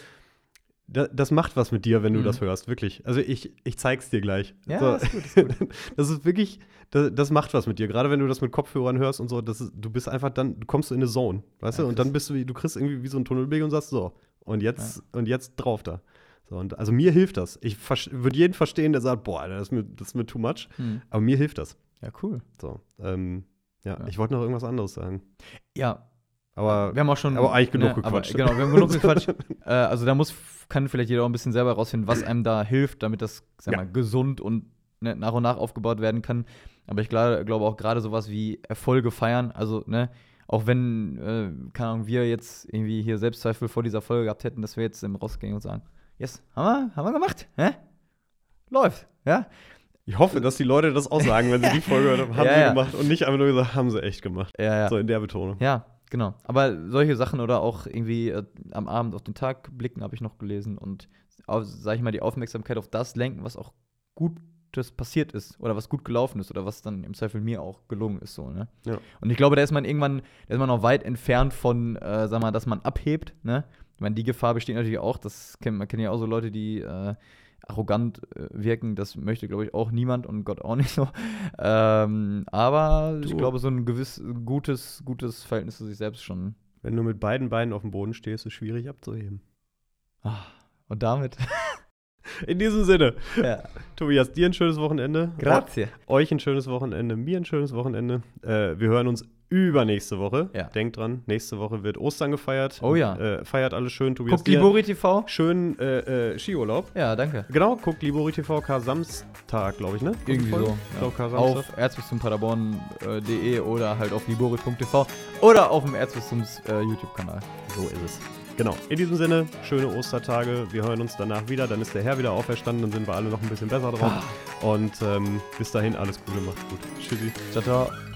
Da, das macht was mit dir, wenn du Mhm. das hörst, wirklich. Also ich, ich zeig's dir gleich. Ja, so. ist gut, ist gut. Das ist wirklich, das, das macht was mit dir. Gerade wenn du das mit Kopfhörern hörst und so, ist, du bist einfach dann, du kommst in eine Zone, weißt Ja, du? Und dann bist du, wie- du kriegst irgendwie wie so einen Tunnelblick und sagst so, und jetzt, und jetzt drauf da. So, und also mir hilft das. Ich würde jeden verstehen, der sagt, boah, das ist mir, das ist mir too much. Hm. Aber mir hilft das. Ja, cool. So, ähm, ja, Ja. ich wollte noch irgendwas anderes sagen. Ja, Aber wir haben auch schon. ne, aber eigentlich genug aber, gequatscht. genau, wir haben genug gequatscht. äh, also da muss, kann vielleicht jeder auch ein bisschen selber herausfinden, was einem da hilft, damit das, sag Ja. mal, gesund und ne, nach und nach aufgebaut werden kann. Aber ich glaube glaube auch gerade sowas wie Erfolge feiern, also, ne, auch wenn, äh, keine Ahnung, wir jetzt irgendwie hier Selbstzweifel vor dieser Folge gehabt hätten, dass wir jetzt im rausgehen und sagen, yes, haben wir, haben wir gemacht, hä? Läuft, ja? Ich hoffe, dass die Leute das auch sagen, wenn sie die Folge haben Ja, sie ja. gemacht und nicht einfach nur gesagt, haben sie echt gemacht. Ja, ja. So in der Betonung. Ja, genau. Aber solche Sachen oder auch irgendwie äh, am Abend auf den Tag blicken, habe ich noch gelesen und, auf, sag ich mal, die Aufmerksamkeit auf das lenken, was auch Gutes passiert ist oder was gut gelaufen ist oder was dann im Zweifel mir auch gelungen ist. So, ne? Ja. Und ich glaube, da ist man irgendwann, da ist man noch weit entfernt von, äh, sag mal, dass man abhebt. Ne? Ich meine, die Gefahr besteht natürlich auch, das kennt man kennt ja auch so Leute, die äh, arrogant äh, wirken. Das möchte, glaube ich, auch niemand und Gott auch nicht so. Ähm, aber ich Du- glaube, so ein gewiss gutes, gutes Verhältnis zu sich selbst schon. Wenn du mit beiden Beinen auf dem Boden stehst, ist schwierig abzuheben. Ah, und damit. In diesem Sinne, ja. Tobias, dir ein schönes Wochenende. Grazie. Euch ein schönes Wochenende, mir ein schönes Wochenende. Äh, wir hören uns übernächste Woche. Ja. Denkt dran, nächste Woche wird Ostern gefeiert. Oh ja. Äh, feiert alles schön, Tobias. Guckt Libori TV. Schön äh, äh, Skiurlaub. Ja, danke. Genau, guckt Libori TV K Samstag, glaube ich, ne? Irgendwie Folge? so. Ja. glaub. Auf erzbistumpaderborn.de oder halt auf libori.tv oder auf dem Erzbistums äh, YouTube-Kanal. So ist es. Genau. In diesem Sinne, schöne Ostertage. Wir hören uns danach wieder. Dann ist der Herr wieder auferstanden. Dann sind wir alle noch ein bisschen besser drauf. Ah. Und ähm, bis dahin alles Gute, macht's gut. Tschüssi. Ciao, ciao.